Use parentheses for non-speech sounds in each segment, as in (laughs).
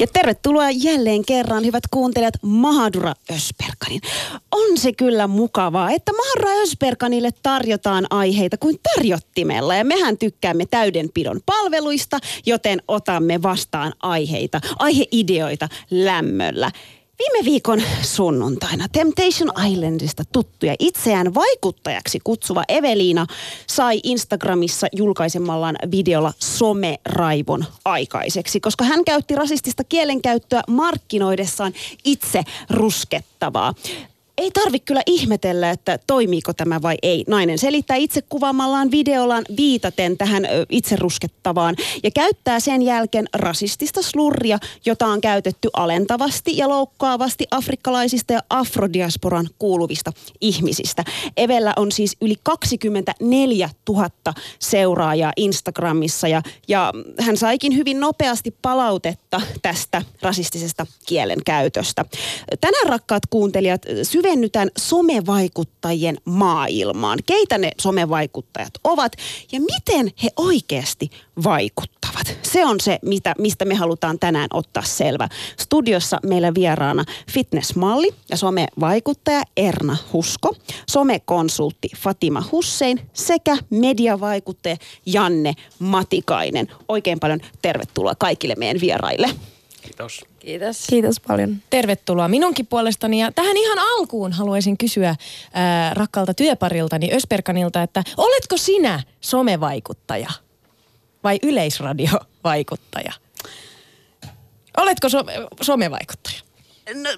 Ja tervetuloa jälleen kerran, hyvät kuuntelijat, Mahadura Ösperkanin. On se kyllä mukavaa, että Mahadura Ösperkanille tarjotaan aiheita kuin tarjottimella. Ja mehän tykkäämme täydenpidon palveluista, joten otamme vastaan aiheita, aiheideoita lämmöllä. Viime viikon sunnuntaina Temptation Islandista tuttuja itseään vaikuttajaksi kutsuva Eveliina sai Instagramissa julkaisemallaan videolla someraivon aikaiseksi, koska hän käytti rasistista kielenkäyttöä markkinoidessaan itse ruskettavaa ei tarvi kyllä ihmetellä, että toimiiko tämä vai ei. Nainen selittää itse kuvaamallaan videollaan viitaten tähän itse ruskettavaan ja käyttää sen jälkeen rasistista slurria, jota on käytetty alentavasti ja loukkaavasti afrikkalaisista ja afrodiasporan kuuluvista ihmisistä. Evellä on siis yli 24 000 seuraajaa Instagramissa ja, ja hän saikin hyvin nopeasti palautetta tästä rasistisesta kielenkäytöstä. Tänään rakkaat kuuntelijat, syve syvennytään somevaikuttajien maailmaan. Keitä ne somevaikuttajat ovat ja miten he oikeasti vaikuttavat. Se on se, mitä, mistä me halutaan tänään ottaa selvä. Studiossa meillä vieraana fitnessmalli ja somevaikuttaja Erna Husko, somekonsultti Fatima Hussein sekä mediavaikuttaja Janne Matikainen. Oikein paljon tervetuloa kaikille meidän vieraille. Kiitos. Kiitos. Kiitos paljon. Tervetuloa minunkin puolestani. Ja tähän ihan alkuun haluaisin kysyä ää, rakkalta työpariltani Ösperkanilta, että oletko sinä somevaikuttaja vai yleisradiovaikuttaja? Oletko so- somevaikuttaja? No,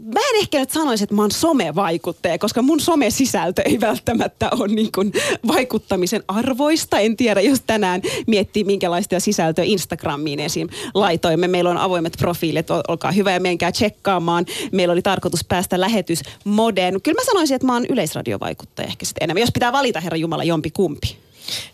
mä en ehkä nyt sanoisi, että mä oon somevaikuttaja, koska mun somesisältö ei välttämättä ole niin kuin vaikuttamisen arvoista. En tiedä, jos tänään miettii, minkälaista sisältöä Instagramiin esim. laitoimme. Meillä on avoimet profiilit, olkaa hyvä ja menkää tsekkaamaan. Meillä oli tarkoitus päästä lähetys modeen. Kyllä mä sanoisin, että mä oon yleisradiovaikuttaja ehkä sitten enemmän. Jos pitää valita, herra Jumala, jompi kumpi.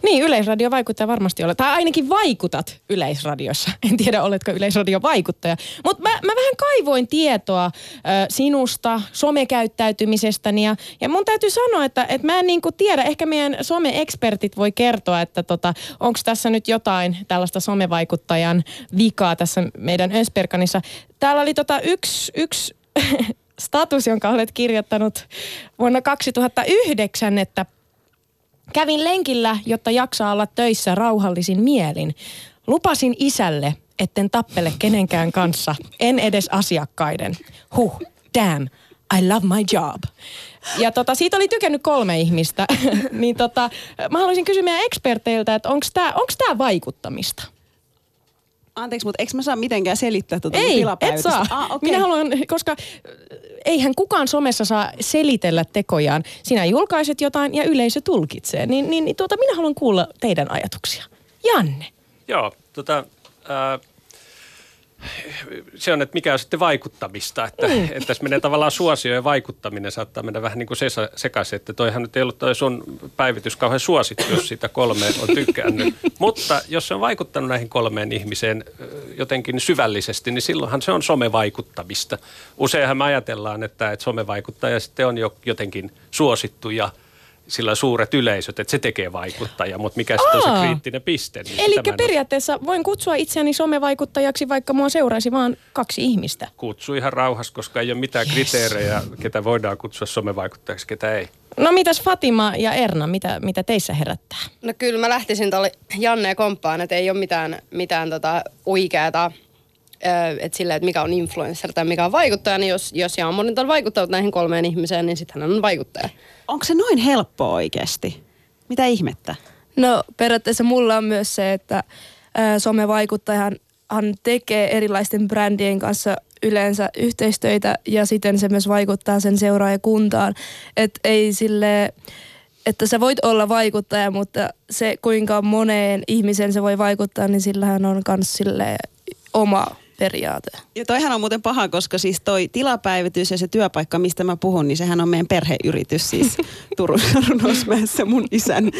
Niin, yleisradio vaikuttaa varmasti olla. Tai ainakin vaikutat yleisradiossa. (laughs) En tiedä, oletko yleisradiovaikuttaja. Mutta mä, mä vähän kaivoin tietoa ö, sinusta, somekäyttäytymisestäni. Ja, ja mun täytyy sanoa, että, että mä en niinku tiedä, ehkä meidän some-ekspertit voi kertoa, että tota, onko tässä nyt jotain tällaista somevaikuttajan vikaa tässä meidän Ösperkanissa. Täällä oli tota yksi, yksi (laughs) status, jonka olet kirjoittanut vuonna 2009, että – Kävin lenkillä, jotta jaksaa olla töissä rauhallisin mielin. Lupasin isälle, etten tappele kenenkään kanssa, en edes asiakkaiden. Huh, damn, I love my job. Ja tota, siitä oli tykännyt kolme ihmistä. (laughs) niin tota, mä haluaisin kysyä meidän eksperteiltä, että onko tämä vaikuttamista? Anteeksi, mutta eikö mä saa mitenkään selittää tuota Ei, et saa. Ah, okay. Minä haluan, koska eihän kukaan somessa saa selitellä tekojaan. Sinä julkaiset jotain ja yleisö tulkitsee. Niin, niin, niin tuota, minä haluan kuulla teidän ajatuksia. Janne. Joo, tota, äh, se on, että mikä on sitten vaikuttamista. Että, mm. että tässä menee tavallaan suosio ja vaikuttaminen saattaa mennä vähän niin kuin sekaisin. Että toihan nyt ei ollut toi sun päivitys kauhean suosittu, jos siitä kolme on tykkännyt. Mutta jos se on vaikuttanut näihin kolmeen ihmiseen jotenkin syvällisesti, niin silloinhan se on somevaikuttamista. Useinhan me ajatellaan, että, että somevaikuttaja sitten on jo jotenkin suosittu ja – sillä suuret yleisöt, että se tekee vaikuttaja, mutta mikä sitten on se kriittinen piste. Niin Eli periaatteessa on... voin kutsua itseäni somevaikuttajaksi, vaikka mua seuraisi vain kaksi ihmistä. Kutsu ihan rauhassa, koska ei ole mitään yes. kriteerejä, ketä voidaan kutsua somevaikuttajaksi, ketä ei. No mitäs Fatima ja Erna, mitä, mitä teissä herättää? No kyllä mä lähtisin tuolle Janne ja komppaan, että ei ole mitään, mitään tota oikeata että sillä, että mikä on influencer tai mikä on vaikuttaja, niin jos, jos Monin on vaikuttanut näihin kolmeen ihmiseen, niin sitten hän on vaikuttaja. Onko se noin helppoa oikeasti? Mitä ihmettä? No periaatteessa mulla on myös se, että somevaikuttajahan hän tekee erilaisten brändien kanssa yleensä yhteistöitä ja siten se myös vaikuttaa sen seuraajakuntaan. Että ei sille että sä voit olla vaikuttaja, mutta se kuinka moneen ihmisen se voi vaikuttaa, niin sillähän on myös oma periaate. Ja toihan on muuten paha, koska siis toi tilapäivitys ja se työpaikka, mistä mä puhun, niin sehän on meidän perheyritys siis (laughs) Turun Runosmäessä mun isän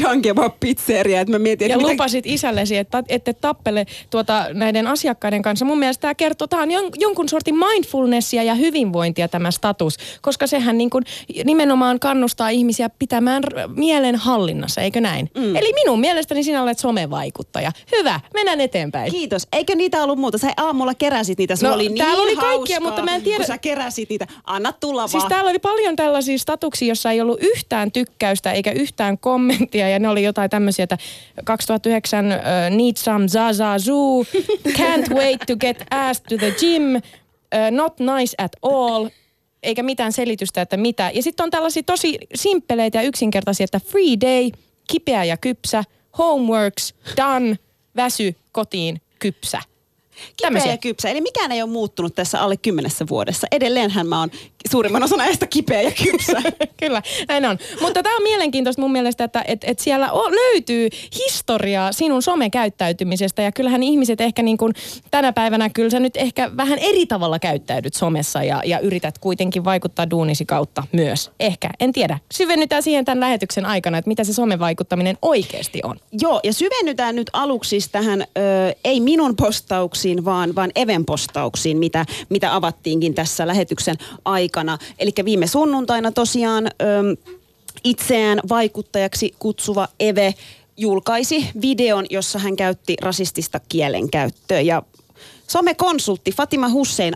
John Kebab pizzeria, että mä mietin, Ja että mitä... lupasit isällesi, että ette tappele tuota, näiden asiakkaiden kanssa. Mun mielestä tämä kertoo, tämä on jon- jonkun sortin mindfulnessia ja hyvinvointia tämä status, koska sehän niin kuin nimenomaan kannustaa ihmisiä pitämään mielen hallinnassa, eikö näin? Mm. Eli minun mielestäni sinä olet somevaikuttaja. Hyvä, mennään eteenpäin. Kiitos. Eikö niitä ollut muuta? Sä aamulla keräsit niitä. Sulla No, oli niin täällä oli hauskaa, kaikkia, mutta mä en tiedä- Kun sä keräsit niitä. Anna tulla Siis vaan. täällä oli paljon tällaisia statuksia, jossa ei ollut yhtään tykkäystä eikä yhtään kommenttia. Ja ne oli jotain tämmöisiä, että 2009 uh, need some zaza zoo, (laughs) can't wait to get asked to the gym, uh, not nice at all, eikä mitään selitystä, että mitä. Ja sitten on tällaisia tosi simppeleitä ja yksinkertaisia, että free day, kipeä ja kypsä, homeworks, done, väsy, kotiin, kypsä. Kipeä Tämmöisiä. ja kypsä. Eli mikään ei ole muuttunut tässä alle kymmenessä vuodessa. Edelleenhän mä oon suurimman osan ajasta kipeä ja kypsä. (laughs) Kyllä, näin on. Mutta tämä on mielenkiintoista mun mielestä, että et, et siellä o, löytyy historiaa sinun somekäyttäytymisestä ja kyllähän ihmiset ehkä niin kuin tänä päivänä kyllä sä nyt ehkä vähän eri tavalla käyttäydyt somessa ja, ja yrität kuitenkin vaikuttaa duunisi kautta myös. Ehkä, en tiedä. Syvennytään siihen tämän lähetyksen aikana, että mitä se somevaikuttaminen oikeasti on. Joo, ja syvennytään nyt aluksi siis tähän, ö, ei minun postauksiin, vaan, vaan Even postauksiin, mitä, mitä avattiinkin tässä lähetyksen aikana. Eli viime sunnuntaina tosiaan ö, itseään vaikuttajaksi kutsuva Eve julkaisi videon, jossa hän käytti rasistista kielenkäyttöä. Ja somekonsultti Fatima Hussein,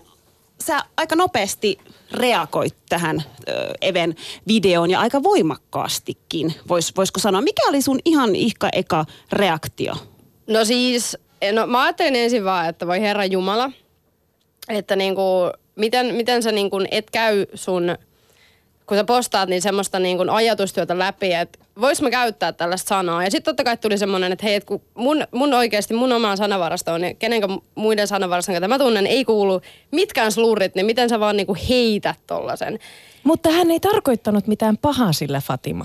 sä aika nopeasti reagoit tähän ö, Even videoon ja aika voimakkaastikin, vois, voisiko sanoa. Mikä oli sun ihan ihka eka reaktio? No siis, no mä ajattelin ensin vaan, että voi Herra Jumala, että niinku, miten, miten sä niinku et käy sun, kun sä postaat, niin semmoista niinku ajatustyötä läpi, että vois mä käyttää tällaista sanaa. Ja sitten totta kai tuli semmoinen, että hei, et kun mun, mun oikeasti mun omaan sanavarastoon, niin kenen muiden sanavaraston, ketä mä tunnen, ei kuulu mitkään slurrit, niin miten sä vaan niinku heität tollasen. Mutta hän ei tarkoittanut mitään pahaa sillä Fatima.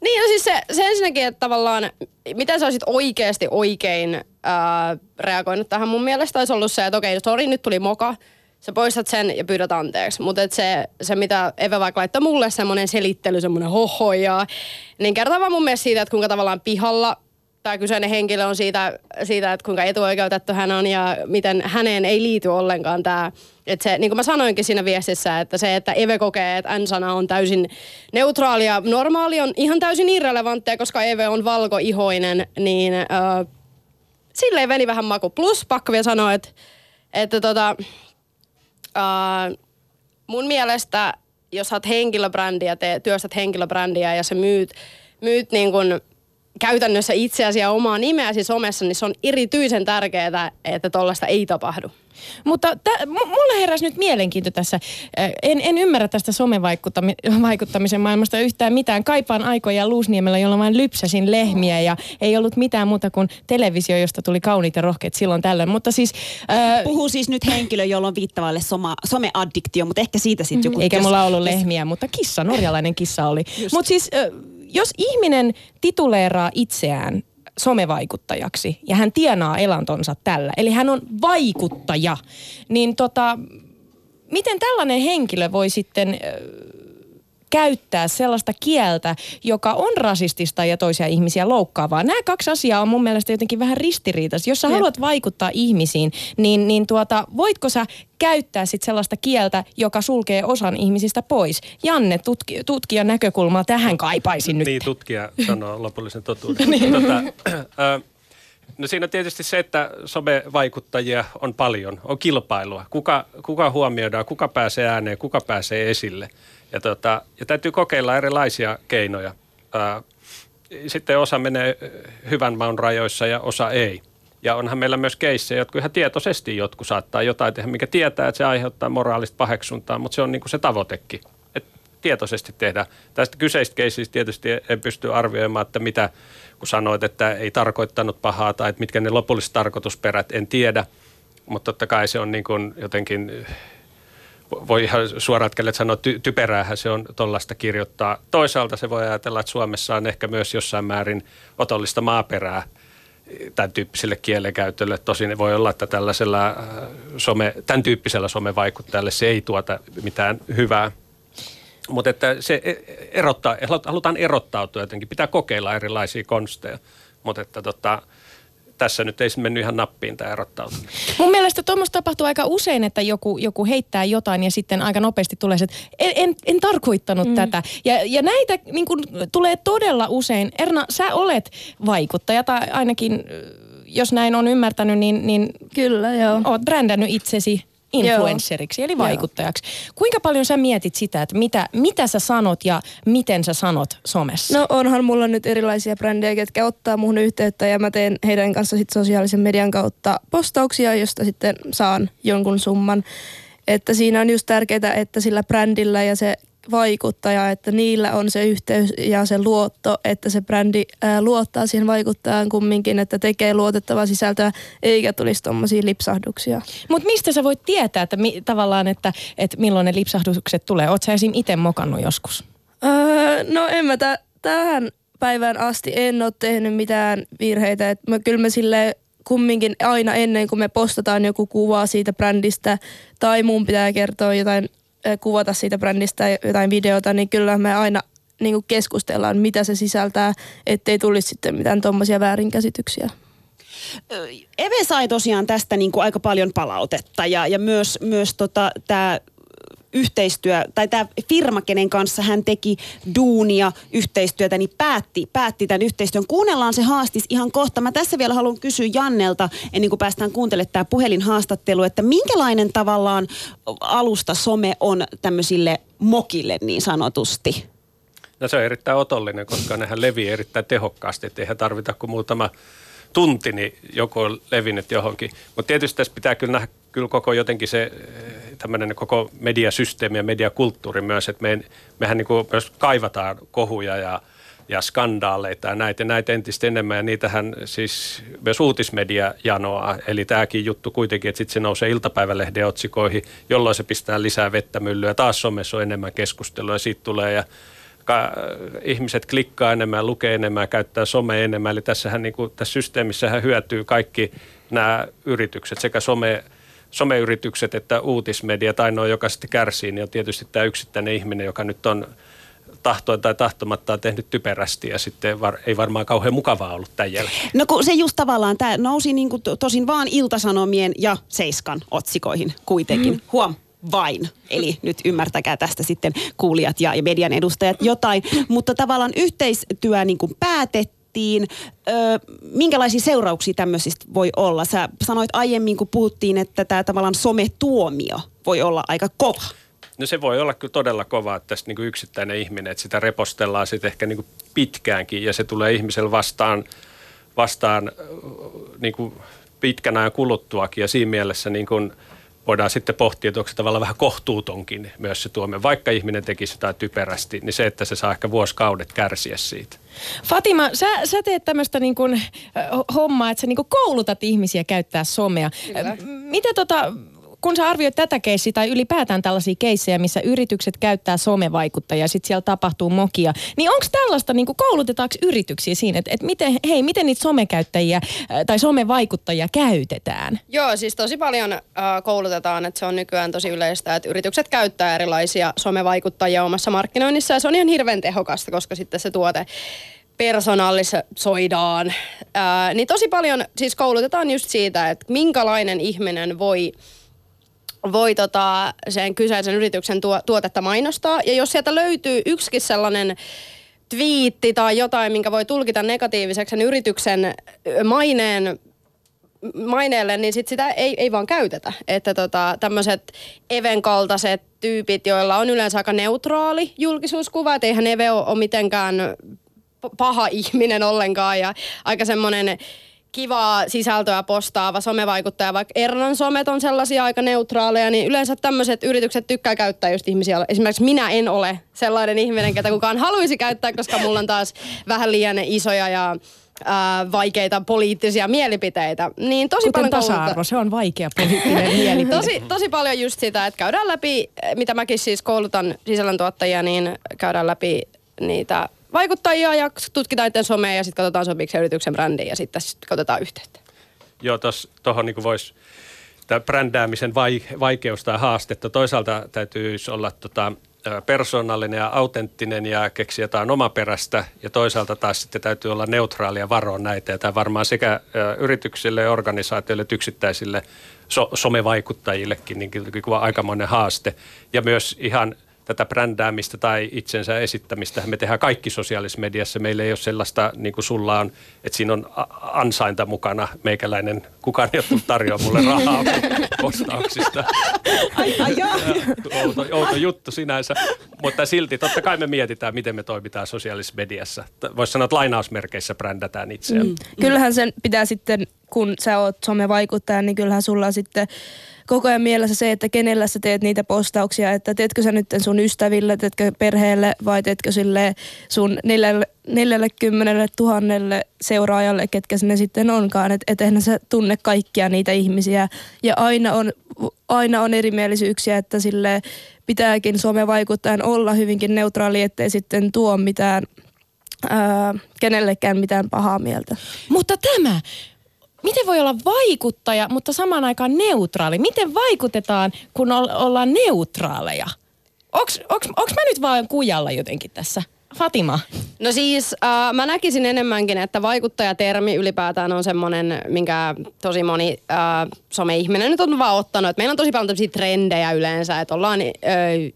Niin, no siis se, se ensinnäkin, että tavallaan, miten sä olisit oikeasti oikein ää, reagoinut tähän mun mielestä, olisi ollut se, että okei, sori, nyt tuli moka, sä poistat sen ja pyydät anteeksi. Mutta se, se, mitä Eve vaikka laittoi mulle, semmoinen selittely, semmoinen hohoja, niin kertoo vaan mun mielestä siitä, että kuinka tavallaan pihalla tämä kyseinen henkilö on siitä, siitä, että kuinka etuoikeutettu hän on ja miten häneen ei liity ollenkaan tämä. Että se, niin kuin mä sanoinkin siinä viestissä, että se, että Eve kokee, että N-sana on täysin neutraali ja normaali on ihan täysin irrelevanttia, koska Eve on valkoihoinen, niin äh, silleen veni vähän maku. Plus pakko vielä sanoa, että, että tota, äh, mun mielestä, jos oot henkilöbrändiä, te työstät henkilöbrändiä ja sä myyt, myyt niin kun käytännössä itseäsi ja omaa nimeäsi somessa, niin se on erityisen tärkeää, että tollaista ei tapahdu. Mutta tä, m- mulle heräsi nyt mielenkiinto tässä. Äh, En, en ymmärrä tästä somevaikuttamisen maailmasta yhtään mitään. Kaipaan aikoja Luusniemellä, jolloin vain lypsäsin lehmiä ja ei ollut mitään muuta kuin televisio, josta tuli kauniit ja rohkeat silloin tällöin. Mutta siis... Äh, Puhuu siis nyt henkilö, jolla on viittavalle soma, someaddiktio, mutta ehkä siitä sitten joku... Eikä jos- mulla ollut lehmiä, mutta kissa, norjalainen kissa oli. Mutta siis, ö, jos ihminen tituleeraa itseään somevaikuttajaksi ja hän tienaa elantonsa tällä, eli hän on vaikuttaja, niin tota, miten tällainen henkilö voi sitten käyttää sellaista kieltä, joka on rasistista ja toisia ihmisiä loukkaavaa. Nämä kaksi asiaa on mun mielestä jotenkin vähän ristiriitaisia. Jos sä haluat vaikuttaa ihmisiin, niin, niin tuota, voitko sä käyttää sit sellaista kieltä, joka sulkee osan ihmisistä pois? Janne, tutki, tutkijan näkökulmaa tähän kaipaisin nyt. Niin, tutkija sanoo lopullisen totuuden. (laughs) tota, (clears throat) ö, no siinä on tietysti se, että somevaikuttajia on paljon, on kilpailua. Kuka, kuka huomioidaan, kuka pääsee ääneen, kuka pääsee esille. Ja, tota, ja täytyy kokeilla erilaisia keinoja. Sitten osa menee hyvän maun rajoissa ja osa ei. Ja onhan meillä myös keissejä, jotka ihan tietoisesti jotkut saattaa jotain tehdä, mikä tietää, että se aiheuttaa moraalista paheksuntaa, mutta se on niin kuin se tavoitekin. Että tietoisesti tehdä. Tästä kyseistä keisistä tietysti en pysty arvioimaan, että mitä, kun sanoit, että ei tarkoittanut pahaa tai että mitkä ne lopulliset tarkoitusperät, en tiedä. Mutta totta kai se on niin kuin jotenkin, voi ihan suoraan sanoa, ty- typeräähän se on tuollaista kirjoittaa. Toisaalta se voi ajatella, että Suomessa on ehkä myös jossain määrin otollista maaperää tämän tyyppiselle kielenkäytölle. Tosin voi olla, että tällaisella äh, some, tämän tyyppisellä somevaikuttajalle se ei tuota mitään hyvää. Mutta että se e- erottaa, halutaan erottautua jotenkin, pitää kokeilla erilaisia konsteja. Mutta että tota, tässä nyt ei mennyt ihan nappiin tämä erottautuminen. Mun mielestä tuommoista tapahtuu aika usein, että joku, joku heittää jotain ja sitten aika nopeasti tulee se, että en, en, en tarkoittanut mm. tätä. Ja, ja näitä niin kun, tulee todella usein. Erna, sä olet vaikuttaja tai ainakin, jos näin on ymmärtänyt, niin, niin Kyllä, joo. oot brändännyt itsesi influenceriksi, eli vaikuttajaksi. Joo. Kuinka paljon sä mietit sitä, että mitä, mitä sä sanot ja miten sä sanot somessa? No onhan mulla nyt erilaisia brändejä, ketkä ottaa muhun yhteyttä ja mä teen heidän kanssa sit sosiaalisen median kautta postauksia, josta sitten saan jonkun summan. Että siinä on just tärkeää, että sillä brändillä ja se vaikuttaja, että niillä on se yhteys ja se luotto, että se brändi ää, luottaa siihen vaikuttajaan kumminkin, että tekee luotettavaa sisältöä, eikä tulisi tuommoisia lipsahduksia. Mutta mistä sä voit tietää, että mi, tavallaan, että, että milloin ne lipsahdukset tulee? Oot sä esim. itse mokannut joskus? Öö, no en mä tä- tähän päivään asti en ole tehnyt mitään virheitä. Et mä, kyllä mä sille kumminkin aina ennen kuin me postataan joku kuva siitä brändistä tai mun pitää kertoa jotain kuvata siitä brändistä jotain videota, niin kyllä me aina niin kuin keskustellaan, mitä se sisältää, ettei tulisi sitten mitään tuommoisia väärinkäsityksiä. Eve sai tosiaan tästä niin kuin aika paljon palautetta ja, ja myös, myös tota, tämä yhteistyö, tai tämä firma, kenen kanssa hän teki duunia, yhteistyötä, niin päätti, päätti tämän yhteistyön. Kuunnellaan se haastis ihan kohta. Mä tässä vielä haluan kysyä Jannelta, ennen kuin päästään kuuntelemaan tämä puhelinhaastattelu, että minkälainen tavallaan alusta some on tämmöisille mokille niin sanotusti? No se on erittäin otollinen, koska nehän levii erittäin tehokkaasti, että eihän tarvita kuin muutama tunti, niin joku on levinnyt johonkin. Mutta tietysti tässä pitää kyllä nähdä kyllä koko jotenkin se tämmöinen koko mediasysteemi ja mediakulttuuri myös, että me, mehän niin kuin myös kaivataan kohuja ja, ja skandaaleita ja näitä, näitä entistä enemmän ja niitähän siis myös uutismedia janoaa. Eli tämäkin juttu kuitenkin, että sitten se nousee iltapäivälehden otsikoihin, jolloin se pistää lisää vettä myllyä. Taas somessa on enemmän keskustelua ja siitä tulee ja ka- ihmiset klikkaa enemmän, lukee enemmän, käyttää somea enemmän. Eli tässähän niin kuin, tässä systeemissähän hyötyy kaikki nämä yritykset, sekä some someyritykset että uutismedia tai noin, joka sitten kärsii, niin on tietysti tämä yksittäinen ihminen, joka nyt on tahtoin tai tahtomatta tehnyt typerästi ja sitten var, ei varmaan kauhean mukavaa ollut tämän jälkeen. No kun se just tavallaan, tämä nousi niin kuin tosin vaan Iltasanomien ja Seiskan otsikoihin kuitenkin. Mm. Huom, vain. Eli nyt ymmärtäkää tästä sitten kuulijat ja, median edustajat jotain. Mutta tavallaan yhteistyö niin kuin päätettiin tehtiin. Ö, minkälaisia seurauksia tämmöisistä voi olla? Sä sanoit aiemmin, kun puhuttiin, että tämä tavallaan sometuomio voi olla aika kova. No se voi olla kyllä todella kova, että tästä niin yksittäinen ihminen, että sitä repostellaan sitten ehkä niin pitkäänkin ja se tulee ihmisellä vastaan, vastaan niin kuin pitkän ajan kuluttuakin ja siinä mielessä niin kuin – voidaan sitten pohtia, että onko se tavallaan vähän kohtuutonkin myös se tuomio. Vaikka ihminen tekisi jotain typerästi, niin se, että se saa ehkä vuosikaudet kärsiä siitä. Fatima, sä, sä teet tämmöistä niin kuin, hommaa, että sä niin kuin koulutat ihmisiä käyttää somea. Kyllä. Mitä tota, kun sä arvioit tätä keissiä tai ylipäätään tällaisia keissejä, missä yritykset käyttää somevaikuttajia ja sitten siellä tapahtuu mokia, niin onko tällaista, niin koulutetaanko yrityksiä siinä, että, että miten, hei, miten niitä somekäyttäjiä äh, tai somevaikuttajia käytetään? Joo, siis tosi paljon äh, koulutetaan, että se on nykyään tosi yleistä, että yritykset käyttää erilaisia somevaikuttajia omassa markkinoinnissa ja se on ihan hirveän tehokasta, koska sitten se tuote personalisoidaan. Ää, niin tosi paljon siis koulutetaan just siitä, että minkälainen ihminen voi voi tota, sen kyseisen yrityksen tuo, tuotetta mainostaa. Ja jos sieltä löytyy yksikin sellainen twiitti tai jotain, minkä voi tulkita negatiiviseksi sen yrityksen maineen maineelle, niin sit sitä ei, ei vaan käytetä. Että tota, tämmöiset Even kaltaiset tyypit, joilla on yleensä aika neutraali julkisuuskuva, että eihän Eve ole, ole mitenkään paha ihminen ollenkaan ja aika semmoinen kivaa sisältöä postaava somevaikuttaja, vaikka Ernan somet on sellaisia aika neutraaleja, niin yleensä tämmöiset yritykset tykkää käyttää just ihmisiä. Esimerkiksi minä en ole sellainen ihminen, ketä kukaan haluaisi käyttää, koska mulla on taas vähän liian isoja ja vaikeita poliittisia mielipiteitä. Niin tosi Kuten paljon tasa-arvo, se on vaikea poliittinen (laughs) mielipide. tosi, tosi paljon just sitä, että käydään läpi, mitä mäkin siis koulutan sisällöntuottajia, niin käydään läpi niitä vaikuttajia ja tutkitaan itse somea ja sitten katsotaan sopiiko se yrityksen brändi ja sitten sit katsotaan yhteyttä. Joo, tuohon niin voisi tämä brändäämisen vai, vaikeus tai haastetta. Toisaalta täytyisi olla tota, persoonallinen ja autenttinen ja keksiä jotain omaperäistä ja toisaalta taas sitten täytyy olla neutraalia varoa näitä ja tämä varmaan sekä yrityksille organisaatioille että yksittäisille so- somevaikuttajillekin niin kyllä aikamoinen haaste ja myös ihan – tätä brändäämistä tai itsensä esittämistä me tehdään kaikki sosiaalisessa mediassa. Meillä ei ole sellaista, niin kuin sulla on, että siinä on ansainta mukana. Meikäläinen, kukaan ei ole tarjoa mulle rahaa postauksista. Ai, ai, outo, outo juttu sinänsä. Mutta silti, totta kai me mietitään, miten me toimitaan sosiaalisessa mediassa. Voisi sanoa, että lainausmerkeissä brändätään itseään. Mm. Kyllähän sen pitää sitten, kun sä oot somevaikuttaja, niin kyllähän sulla sitten koko ajan mielessä se, että kenellä sä teet niitä postauksia, että teetkö sä nyt sun ystäville, teetkö perheelle vai teetkö sille sun 40 tuhannelle seuraajalle, ketkä sinne sitten onkaan. Että et eihän sä tunne kaikkia niitä ihmisiä ja aina on, aina on erimielisyyksiä, että sille pitääkin somevaikuttajan olla hyvinkin neutraali, ettei sitten tuo mitään ää, kenellekään mitään pahaa mieltä. Mutta tämä, miten voi olla vaikuttaja, mutta samaan aikaan neutraali? Miten vaikutetaan, kun ollaan neutraaleja? Onko mä nyt vaan kujalla jotenkin tässä? Fatima? No siis äh, mä näkisin enemmänkin, että vaikuttajatermi ylipäätään on semmoinen, minkä tosi moni äh, some-ihminen nyt on vaan ottanut. Meillä on tosi paljon tämmöisiä trendejä yleensä, että ollaan äh,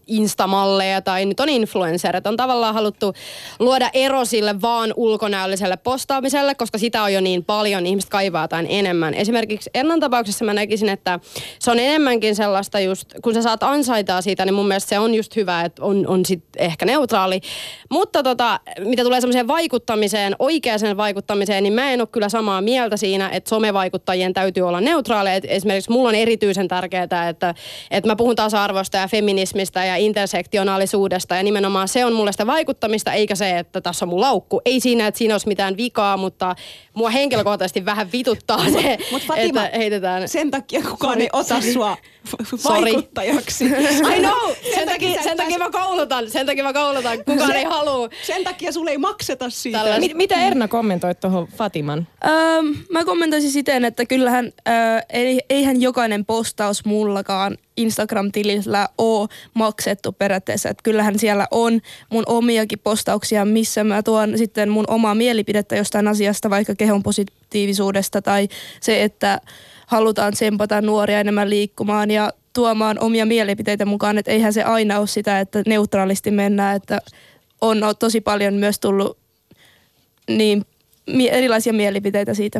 instamalleja tai nyt on influencerit. On tavallaan haluttu luoda ero sille vaan ulkonäölliselle postaamiselle, koska sitä on jo niin paljon, ihmiset kaivaa jotain enemmän. Esimerkiksi Ennan tapauksessa mä näkisin, että se on enemmänkin sellaista just, kun sä saat ansaitaa siitä, niin mun mielestä se on just hyvä, että on, on sit ehkä neutraali. Mutta tota, mitä tulee semmoiseen vaikuttamiseen, oikeaan vaikuttamiseen, niin mä en ole kyllä samaa mieltä siinä, että somevaikuttajien täytyy olla neutraaleja. Esimerkiksi mulla on erityisen tärkeää, että, että mä puhun tasa-arvosta ja feminismistä ja intersektionaalisuudesta ja nimenomaan se on mulle sitä vaikuttamista, eikä se, että tässä on mun laukku. Ei siinä, että siinä olisi mitään vikaa, mutta mua henkilökohtaisesti vähän vituttaa se, Mut Fatima, että heitetään. Sen takia kukaan ei ota sua vaikuttajaksi. I know! Sen takia, sen takia mä koulutan, sen takia mä koulutan. Kukaan ei halua. Sen takia sulle ei makseta siitä. Mit, mitä Erna kommentoit tuohon Fatiman? Öö, mä kommentoisin siten, että kyllähän öö, eihän jokainen postaus mullakaan Instagram-tilillä ole maksettu periaatteessa. Että kyllähän siellä on mun omiakin postauksia, missä mä tuon sitten mun omaa mielipidettä jostain asiasta, vaikka kehon positiivisuudesta tai se, että halutaan tsempata nuoria enemmän liikkumaan ja tuomaan omia mielipiteitä mukaan, että eihän se aina ole sitä, että neutraalisti mennään, että on tosi paljon myös tullut niin erilaisia mielipiteitä siitä.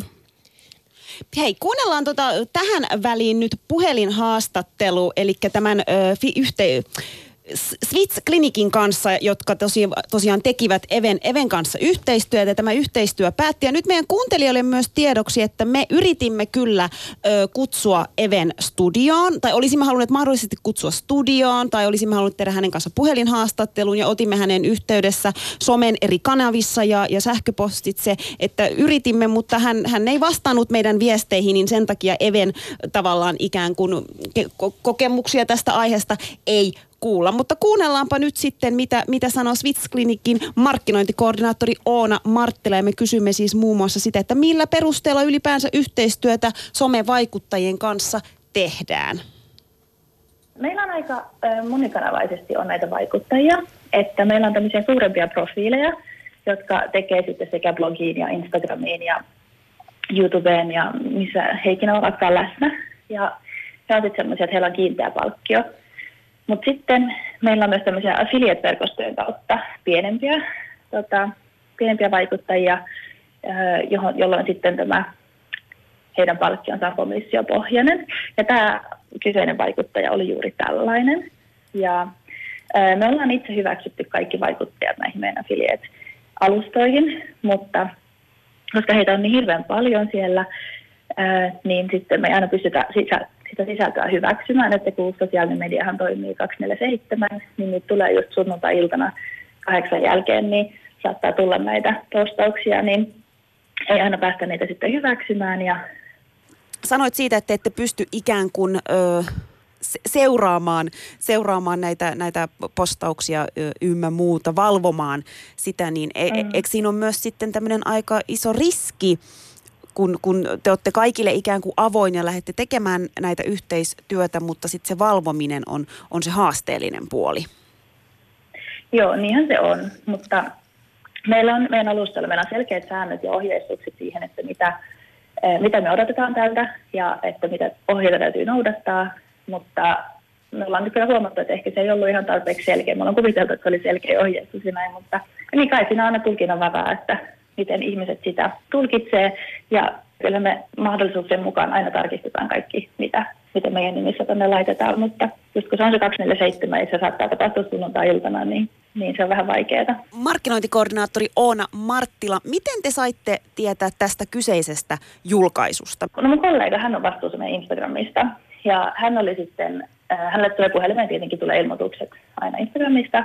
Hei, kuunnellaan tota, tähän väliin nyt puhelinhaastattelu, eli tämän ö, fi, yhtey, Switch Klinikin kanssa, jotka tosi, tosiaan tekivät Even, Even kanssa yhteistyötä. Tämä yhteistyö päätti. Ja nyt meidän kuuntelijoille myös tiedoksi, että me yritimme kyllä ö, kutsua Even studioon, tai olisimme halunneet mahdollisesti kutsua studioon, tai olisimme halunneet tehdä hänen kanssa puhelinhaastattelun, ja otimme hänen yhteydessä somen eri kanavissa ja, ja sähköpostitse, että yritimme, mutta hän, hän ei vastannut meidän viesteihin, niin sen takia Even tavallaan ikään kuin ke- kokemuksia tästä aiheesta ei kuulla. Mutta kuunnellaanpa nyt sitten, mitä, mitä sanoo Klinikin markkinointikoordinaattori Oona Marttila. Ja me kysymme siis muun muassa sitä, että millä perusteella ylipäänsä yhteistyötä somevaikuttajien kanssa tehdään. Meillä on aika monikanavaisesti on näitä vaikuttajia, että meillä on tämmöisiä suurempia profiileja, jotka tekee sitten sekä blogiin ja Instagramiin ja YouTubeen ja missä heikinä ovatkaan läsnä. Ja he on sitten semmoisia, että heillä on kiinteä palkkio. Mutta sitten meillä on myös tämmöisiä affiliate-verkostojen kautta pienempiä, tota, pienempiä vaikuttajia, johon, jolloin sitten tämä heidän palkkionsa on komissiopohjainen. Ja tämä kyseinen vaikuttaja oli juuri tällainen. Ja me ollaan itse hyväksytty kaikki vaikuttajat näihin meidän affiliate-alustoihin, mutta koska heitä on niin hirveän paljon siellä, niin sitten me ei aina pystytä sitä sisältöä hyväksymään, että kun sosiaalinen mediahan toimii 247, niin nyt tulee just sunnuntai-iltana kahdeksan jälkeen, niin saattaa tulla näitä postauksia, niin ei aina päästä niitä sitten hyväksymään. Ja... Sanoit siitä, että ette pysty ikään kuin ö, seuraamaan, seuraamaan näitä, näitä postauksia ymmä muuta, valvomaan sitä, niin e, mm. eikö siinä ole myös sitten tämmöinen aika iso riski, kun, kun te olette kaikille ikään kuin avoin ja lähdette tekemään näitä yhteistyötä, mutta sitten se valvominen on, on se haasteellinen puoli. Joo, niinhän se on, mutta meillä on meidän alustalla meillä on selkeät säännöt ja ohjeistukset siihen, että mitä, eh, mitä me odotetaan tältä ja että mitä ohjeita täytyy noudattaa, mutta me ollaan nyt kyllä huomattu, että ehkä se ei ollut ihan tarpeeksi selkeä. Me ollaan kuviteltu, että se oli selkeä ohjeistus ja näin, mutta niin kai siinä on aina tulkinnan varaa, että miten ihmiset sitä tulkitsee ja kyllä me mahdollisuuksien mukaan aina tarkistetaan kaikki, mitä, mitä meidän nimissä tänne laitetaan, mutta just kun se on se 247 ja se saattaa tapahtua sunnuntai-iltana, niin, niin se on vähän vaikeaa. Markkinointikoordinaattori Oona Marttila, miten te saitte tietää tästä kyseisestä julkaisusta? No mun kollega, hän on vastuussa meidän Instagramista ja hän oli sitten, äh, hänelle tulee puhelimeen tietenkin tulee ilmoitukset aina Instagramista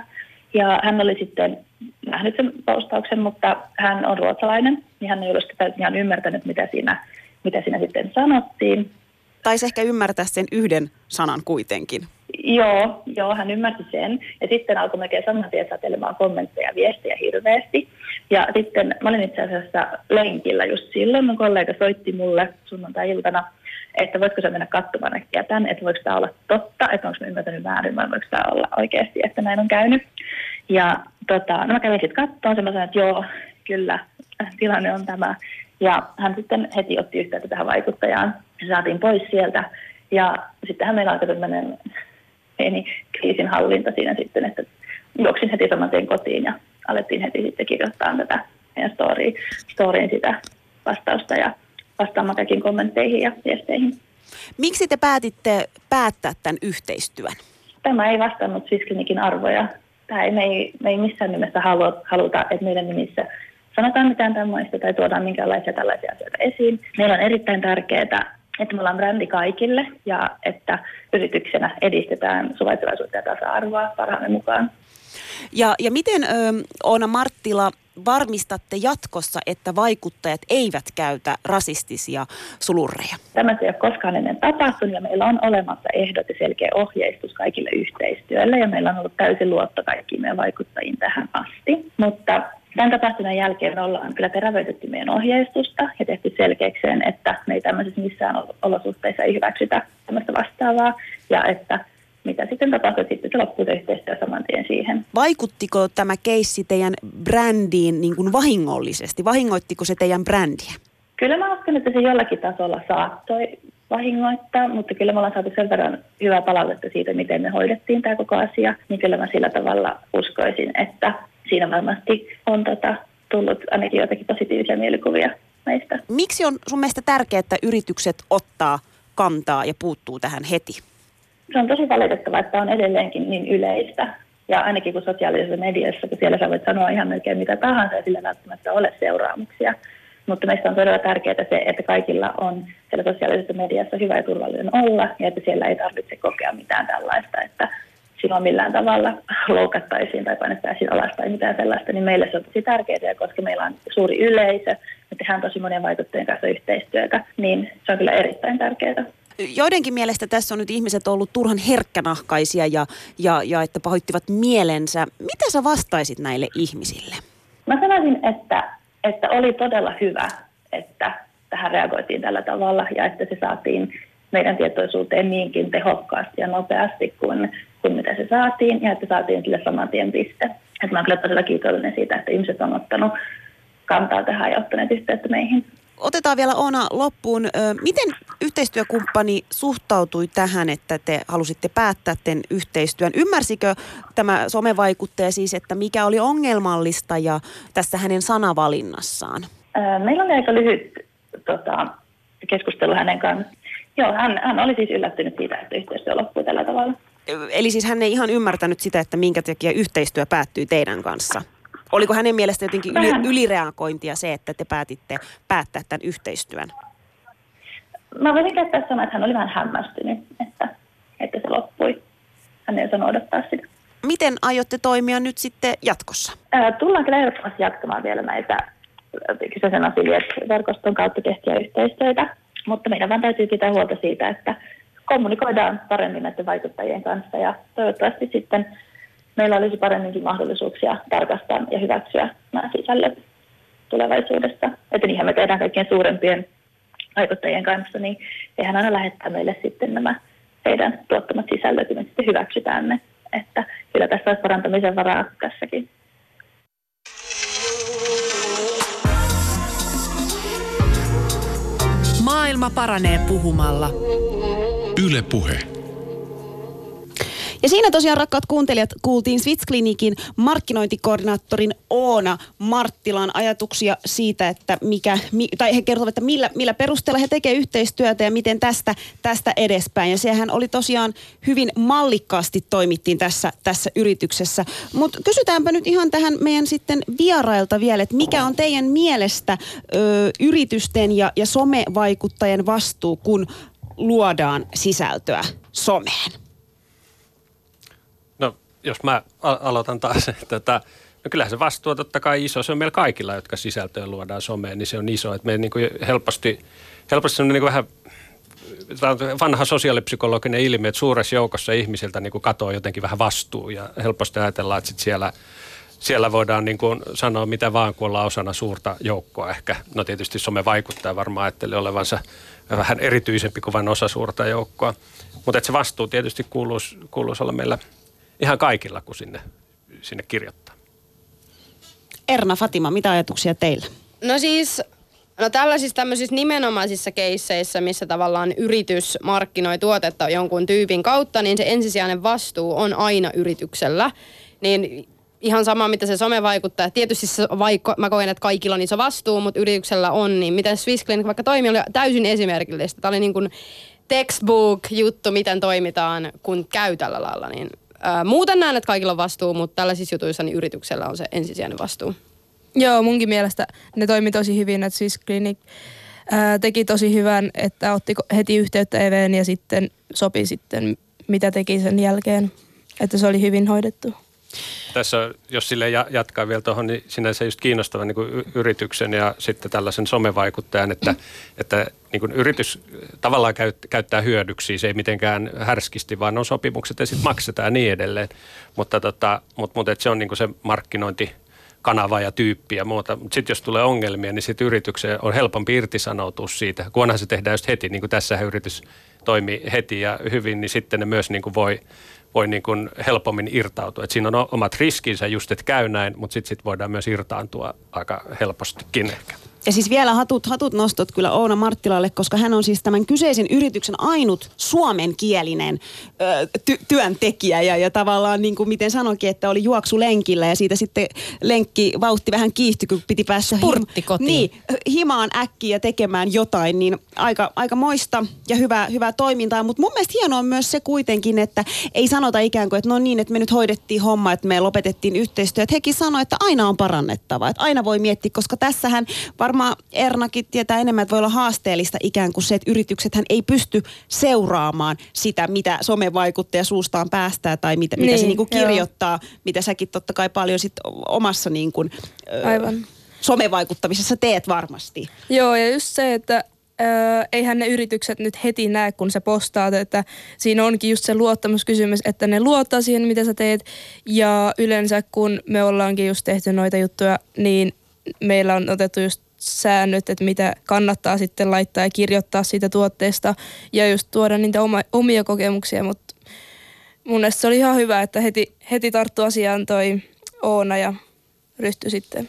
ja hän oli sitten nähnyt sen postauksen, mutta hän on ruotsalainen, niin hän ei ole sitä ihan ymmärtänyt, mitä siinä, mitä siinä sitten sanottiin. Taisi ehkä ymmärtää sen yhden sanan kuitenkin. Joo, joo, hän ymmärsi sen. Ja sitten alkoi melkein saman tien satelemaan kommentteja ja viestejä hirveästi. Ja sitten mä olin itse asiassa lenkillä just silloin. Mun kollega soitti mulle sunnuntai-iltana, että voitko sä mennä katsomaan äkkiä tämän, että voiko tämä olla totta, että onko mä ymmärtänyt väärin vai voiko tämä olla oikeasti, että näin on käynyt. Ja tota, no mä kävin sitten katsomaan, sen mä sanoin, että joo, kyllä, tilanne on tämä. Ja hän sitten heti otti yhteyttä tähän vaikuttajaan. Se saatiin pois sieltä. Ja sittenhän meillä alkoi tämmöinen pieni kriisinhallinta siinä sitten, että juoksin heti saman kotiin ja alettiin heti sitten kirjoittaa tätä meidän storyin, storyin sitä vastausta ja vastaamaan kaikkiin kommentteihin ja viesteihin. Miksi te päätitte päättää tämän yhteistyön? Tämä ei vastannut Sysklinikin arvoja. Tämä ei, me, ei, me ei missään nimessä haluta, haluta, että meidän nimissä sanotaan mitään tämmöistä tai tuodaan minkäänlaisia tällaisia asioita esiin. Meillä on erittäin tärkeää, että me ollaan brändi kaikille ja että yrityksenä edistetään suvaitsevaisuutta ja tasa-arvoa parhaamme mukaan. Ja, ja miten ö, Oona Marttila varmistatte jatkossa, että vaikuttajat eivät käytä rasistisia sulurreja? Tämä ei ole koskaan ennen tapahtunut ja meillä on olemassa ehdot ja selkeä ohjeistus kaikille yhteistyölle ja meillä on ollut täysin luotto kaikkiin meidän vaikuttajiin tähän asti. Mutta Tämän tapahtuneen jälkeen me ollaan kyllä terävöitetty meidän ohjeistusta ja tehty selkeäkseen, että me ei tämmöisissä missään olosuhteissa ei hyväksytä tämmöistä vastaavaa ja että mitä sitten tapahtui, sitten se loppui yhteistyö saman tien siihen. Vaikuttiko tämä keissi teidän brändiin niin kuin vahingollisesti? Vahingoittiko se teidän brändiä? Kyllä mä uskon, että se jollakin tasolla saattoi vahingoittaa, mutta kyllä me ollaan saatu sen verran hyvää palautetta siitä, miten me hoidettiin tämä koko asia, niin kyllä mä sillä tavalla uskoisin, että siinä varmasti on tota, tullut ainakin jotakin positiivisia mielikuvia meistä. Miksi on sun mielestä tärkeää, että yritykset ottaa kantaa ja puuttuu tähän heti? Se on tosi valitettavaa, että on edelleenkin niin yleistä. Ja ainakin kun sosiaalisessa mediassa, kun siellä sä voit sanoa ihan melkein mitä tahansa ja sillä välttämättä ole seuraamuksia. Mutta meistä on todella tärkeää se, että kaikilla on siellä sosiaalisessa mediassa hyvä ja turvallinen olla ja että siellä ei tarvitse kokea mitään tällaista, että silloin millään tavalla loukattaisiin tai painettaisiin alas tai mitään sellaista, niin meille se on tosi tärkeää, koska meillä on suuri yleisö, me tehdään tosi monien vaikuttajien kanssa yhteistyötä, niin se on kyllä erittäin tärkeää. Joidenkin mielestä tässä on nyt ihmiset ollut turhan herkkänahkaisia ja, ja, ja että pahoittivat mielensä. Mitä sä vastaisit näille ihmisille? Mä sanoisin, että, että oli todella hyvä, että tähän reagoitiin tällä tavalla ja että se saatiin meidän tietoisuuteen niinkin tehokkaasti ja nopeasti kuin, kuin mitä se saatiin ja että saatiin sille saman tien piste. Että mä olen kyllä todella kiitollinen siitä, että ihmiset on ottanut kantaa tähän ja ottaneet yhteyttä meihin. Otetaan vielä Oona loppuun. Miten yhteistyökumppani suhtautui tähän, että te halusitte päättää tämän yhteistyön? Ymmärsikö tämä somevaikuttaja siis, että mikä oli ongelmallista ja tässä hänen sanavalinnassaan? Meillä oli aika lyhyt tota, keskustelu hänen kanssaan. Joo, hän, hän oli siis yllättynyt siitä, että yhteistyö loppui tällä tavalla. Eli siis hän ei ihan ymmärtänyt sitä, että minkä takia yhteistyö päättyy teidän kanssa? Oliko hänen mielestä jotenkin yli, ylireagointia se, että te päätitte päättää tämän yhteistyön? Mä voisin käyttää sanoa, että hän oli vähän hämmästynyt, että, että se loppui. Hän ei osannut odottaa sitä. Miten aiotte toimia nyt sitten jatkossa? Ää, tullaan kyllä ehdottomasti jatkamaan vielä näitä kyseisen affiliate-verkoston kautta tehtyjä yhteistyötä, mutta meidän vaan täytyy pitää huolta siitä, että kommunikoidaan paremmin näiden vaikuttajien kanssa ja toivottavasti sitten meillä olisi paremminkin mahdollisuuksia tarkastaa ja hyväksyä nämä sisällöt tulevaisuudessa. Että niinhän me tehdään kaikkien suurempien vaikuttajien kanssa, niin hehän aina lähettää meille sitten nämä heidän tuottamat sisällöt, ja me sitten hyväksytään ne. Että kyllä tässä olisi parantamisen varaa tässäkin. Maailma paranee puhumalla. Yle Puhe. Ja siinä tosiaan rakkaat kuuntelijat kuultiin Switch-klinikin markkinointikoordinaattorin Oona Marttilan ajatuksia siitä, että mikä, mi, tai he kertovat, että millä, millä perusteella he tekevät yhteistyötä ja miten tästä, tästä edespäin. Ja sehän oli tosiaan hyvin mallikkaasti toimittiin tässä, tässä yrityksessä. Mutta kysytäänpä nyt ihan tähän meidän sitten vierailta vielä, että mikä on teidän mielestä ö, yritysten ja, ja somevaikuttajien vastuu, kun luodaan sisältöä someen? Jos mä aloitan taas, (laughs) että no kyllähän se vastuu totta kai iso. Se on meillä kaikilla, jotka sisältöä luodaan someen, niin se on iso. Että me niin kuin helposti, helposti niin kuin vähän tämä on vanha sosiaalipsykologinen ilmiö, että suuressa joukossa ihmisiltä niin kuin katoaa jotenkin vähän vastuu ja helposti ajatellaan, että sit siellä, siellä voidaan niin kuin sanoa mitä vaan, kun ollaan osana suurta joukkoa ehkä. No tietysti some vaikuttaa varmaan ajattelee olevansa vähän erityisempi kuin vain osa suurta joukkoa. Mutta se vastuu tietysti kuuluisi, kuuluisi olla meillä ihan kaikilla, kun sinne, sinne kirjoittaa. Erna Fatima, mitä ajatuksia teillä? No siis, no tällaisissa tämmöisissä nimenomaisissa keisseissä, missä tavallaan yritys markkinoi tuotetta jonkun tyypin kautta, niin se ensisijainen vastuu on aina yrityksellä. Niin ihan sama, mitä se some vaikuttaa. Tietysti se vaikka, mä koen, että kaikilla on iso vastuu, mutta yrityksellä on. Niin miten Swiss Clinic vaikka toimii, oli täysin esimerkillistä. Tämä oli niin kuin textbook-juttu, miten toimitaan, kun käy tällä lailla. Niin, ää, muuten näen, että kaikilla on vastuu, mutta tällaisissa jutuissa niin yrityksellä on se ensisijainen vastuu. Joo, munkin mielestä ne toimi tosi hyvin, että Swiss Clinic ää, teki tosi hyvän, että otti heti yhteyttä Eveen ja sitten sopi sitten, mitä teki sen jälkeen. Että se oli hyvin hoidettu. Tässä, jos sille ja- jatkaa vielä tuohon, niin sinänsä just kiinnostava niin kuin yrityksen ja sitten tällaisen somevaikuttajan, että, että niin kuin yritys tavallaan käyt, käyttää hyödyksi, se ei mitenkään härskisti, vaan on sopimukset ja sitten maksetaan ja niin edelleen. Mutta, tota, mutta, mutta se on niin kuin se markkinointi, kanava ja tyyppi ja muuta. Mutta sitten jos tulee ongelmia, niin sitten yritykseen on helpompi irtisanoutua siitä. Kunhan se tehdään just heti, niin kuin tässä yritys toimii heti ja hyvin, niin sitten ne myös niin kuin voi, voi niin kuin helpommin irtautua. Et siinä on omat riskinsä just, että käy näin, mutta sitten sit voidaan myös irtaantua aika helpostikin ehkä. Ja siis vielä hatut, hatut nostot kyllä Oona Marttilalle, koska hän on siis tämän kyseisen yrityksen ainut suomenkielinen ö, ty- työntekijä. Ja, ja tavallaan niin kuin miten sanoikin, että oli juoksu lenkillä ja siitä sitten lenkki vauhti vähän kiihtyi, kun piti päästä kotiin. Niin, himaan äkkiä tekemään jotain, niin aika, aika moista ja hyvää, hyvää toimintaa. Mutta mun mielestä hienoa on myös se kuitenkin, että ei sanota ikään kuin, että no niin, että me nyt hoidettiin homma, että me lopetettiin yhteistyö. Että hekin sanoi, että aina on parannettava, että aina voi miettiä, koska tässähän varmaan Ernakin tietää enemmän, että voi olla haasteellista ikään kuin se, että yrityksethän ei pysty seuraamaan sitä, mitä somevaikuttaja suustaan päästää tai mitä, mitä se Niin, niin kuin joo. kirjoittaa, mitä säkin totta kai paljon sit omassa niin kuin, ö, Aivan. somevaikuttamisessa teet varmasti. Joo, ja just se, että Öö, eihän ne yritykset nyt heti näe, kun sä postaat, että siinä onkin just se luottamuskysymys, että ne luottaa siihen, mitä sä teet. Ja yleensä kun me ollaankin just tehty noita juttuja, niin meillä on otettu just säännöt, että mitä kannattaa sitten laittaa ja kirjoittaa siitä tuotteesta ja just tuoda niitä oma, omia kokemuksia, mutta mun mielestä se oli ihan hyvä, että heti, heti tarttu asiaan toi Oona ja ryhtyi sitten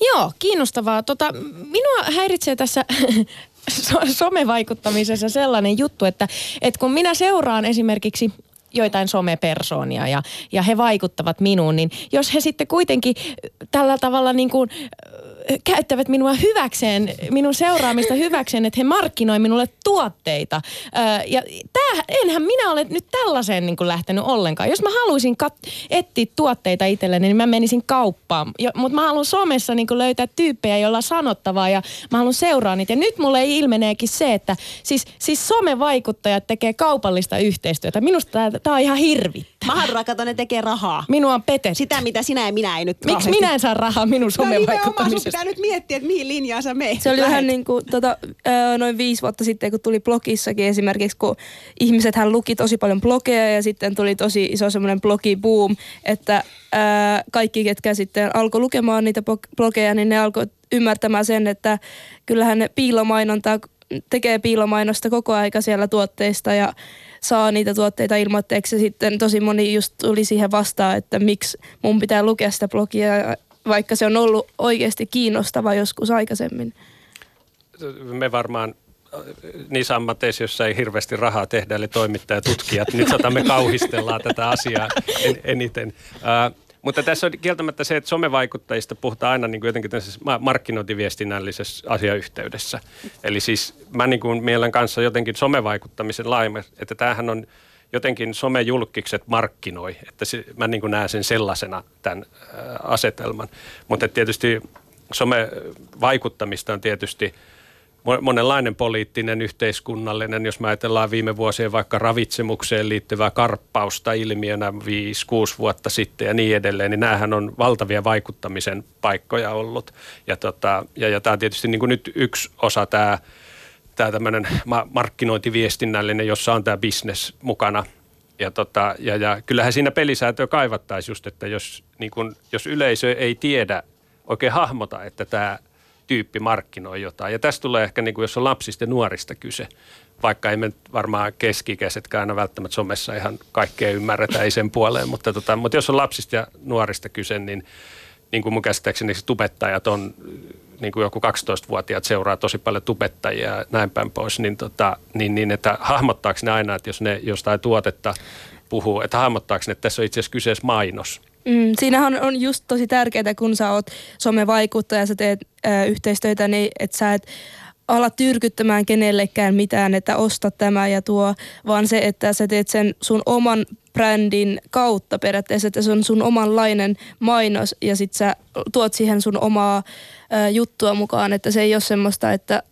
Joo, kiinnostavaa. Tota, minua häiritsee tässä (laughs) so- somevaikuttamisessa sellainen juttu, että, että kun minä seuraan esimerkiksi joitain somepersoonia ja, ja he vaikuttavat minuun, niin jos he sitten kuitenkin tällä tavalla niin kuin, käyttävät minua hyväkseen, minun seuraamista hyväkseen, että he markkinoi minulle tuotteita. Ö, ja tää, enhän minä ole nyt tällaiseen niin kuin lähtenyt ollenkaan. Jos mä haluaisin kat- etsiä tuotteita itselleni, niin mä menisin kauppaan. Mutta mä haluan somessa niin kuin löytää tyyppejä, joilla on sanottavaa ja mä haluan seuraa niitä. Ja nyt mulle ilmeneekin se, että siis, siis somevaikuttajat tekee kaupallista yhteistyötä. Minusta tämä on ihan hirvittävää. Mahdra, kato, ne tekee rahaa. Minua on petetty. Sitä, mitä sinä ja minä ei nyt Miksi minä en saa rahaa minun No somevaikuttamisesta? Pitää nyt miettiä, että mihin linjaan sä meet. Se oli Lähet. vähän niin kuin tota, noin viisi vuotta sitten, kun tuli blogissakin esimerkiksi, kun ihmiset hän luki tosi paljon blogeja ja sitten tuli tosi iso semmoinen blogiboom, että ö, kaikki, ketkä sitten alkoi lukemaan niitä blog- blogeja, niin ne alkoi ymmärtämään sen, että kyllähän ne piilomainontaa tekee piilomainosta koko aika siellä tuotteista ja saa niitä tuotteita ilmoitteeksi. Ja sitten tosi moni just tuli siihen vastaan, että miksi mun pitää lukea sitä blogia, vaikka se on ollut oikeasti kiinnostava joskus aikaisemmin. Me varmaan äh, niissä ammateissa, joissa ei hirveästi rahaa tehdä, eli toimittajat ja tutkijat, nyt sata me kauhistellaan tätä asiaa en, eniten. Uh, mutta tässä on kieltämättä se, että somevaikuttajista puhutaan aina niin kuin jotenkin tässä markkinointiviestinnällisessä asiayhteydessä. Eli siis mä niin kuin mielen kanssa jotenkin somevaikuttamisen laajemmin, että tämähän on jotenkin somejulkikset markkinoi, että se, mä niin näen sen sellaisena tämän ää, asetelman. Mutta tietysti somevaikuttamista on tietysti – monenlainen poliittinen, yhteiskunnallinen, jos mä ajatellaan viime vuosien vaikka ravitsemukseen liittyvää karppausta ilmiönä 5-6 vuotta sitten ja niin edelleen, niin näähän on valtavia vaikuttamisen paikkoja ollut. Ja, tota, ja, ja tämä on tietysti niin kuin nyt yksi osa tämä tämä tämmöinen markkinointiviestinnällinen, jossa on tämä business mukana. Ja, tota, ja, ja kyllähän siinä pelisäätöä kaivattaisiin just, että jos, niin kun, jos yleisö ei tiedä, oikein hahmota, että tämä tyyppi markkinoi jotain. Ja tästä tulee ehkä, niin kuin jos on lapsista ja nuorista kyse, vaikka ei me varmaan keskikäisetkään aina välttämättä somessa ihan kaikkea ymmärretä, ei sen puoleen, mutta, tota, mutta jos on lapsista ja nuorista kyse, niin niin kuin mun käsittääkseni tubettajat on, niin kuin joku 12-vuotiaat seuraa tosi paljon tubettajia ja näin päin pois, niin, tota, niin, niin että hahmottaako ne aina, että jos ne jostain tuotetta puhuu, että hahmottaako ne, että tässä on itse asiassa kyseessä mainos. Mm, siinähän on just tosi tärkeää, kun sä oot somevaikuttaja ja sä teet ö, yhteistyötä, niin että sä et ala tyrkyttämään kenellekään mitään, että osta tämä ja tuo, vaan se, että sä teet sen sun oman brändin kautta periaatteessa, että se on sun omanlainen mainos ja sit sä tuot siihen sun omaa ö, juttua mukaan, että se ei ole semmoista, että –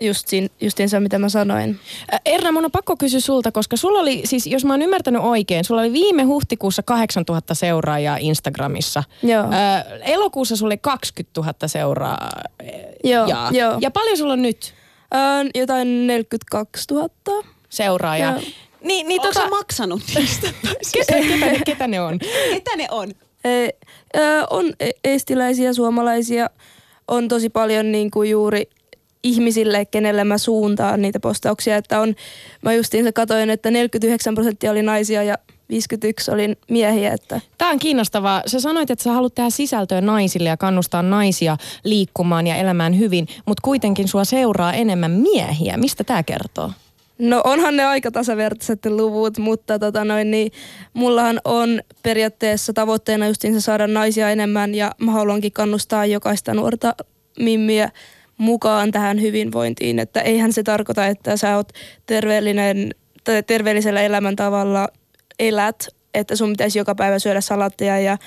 just siinä, justiinsa mitä mä sanoin. Erna, mun on pakko kysyä sulta, koska sulla oli, siis jos mä oon ymmärtänyt oikein, sulla oli viime huhtikuussa 8000 seuraajaa Instagramissa. Joo. Ää, elokuussa sulla oli 20 000 seuraa. Joo, ja, joo. ja paljon sulla on nyt Öö, jotain 42 000. seuraajaa? Joo. Niin, niin Onko tota, sä maksanut niistä? (laughs) ketä, ketä, ne, ketä ne on? Ketä ne on? Ee, ö, on e- estiläisiä, suomalaisia, on tosi paljon niin kuin juuri ihmisille, kenelle mä suuntaan niitä postauksia. Että on, mä justiinsa katoin, että 49 prosenttia oli naisia ja 51 oli miehiä. Että. Tämä on kiinnostavaa. Sä sanoit, että sä haluat tehdä sisältöä naisille ja kannustaa naisia liikkumaan ja elämään hyvin, mutta kuitenkin sua seuraa enemmän miehiä. Mistä tämä kertoo? No onhan ne aika tasavertaiset luvut, mutta tota noin, niin mullahan on periaatteessa tavoitteena justiinsa saada naisia enemmän ja mä haluankin kannustaa jokaista nuorta mimmiä mukaan tähän hyvinvointiin. Että eihän se tarkoita, että sä oot terveellinen, tai terveellisellä elämäntavalla elät, että sun pitäisi joka päivä syödä salatteja ja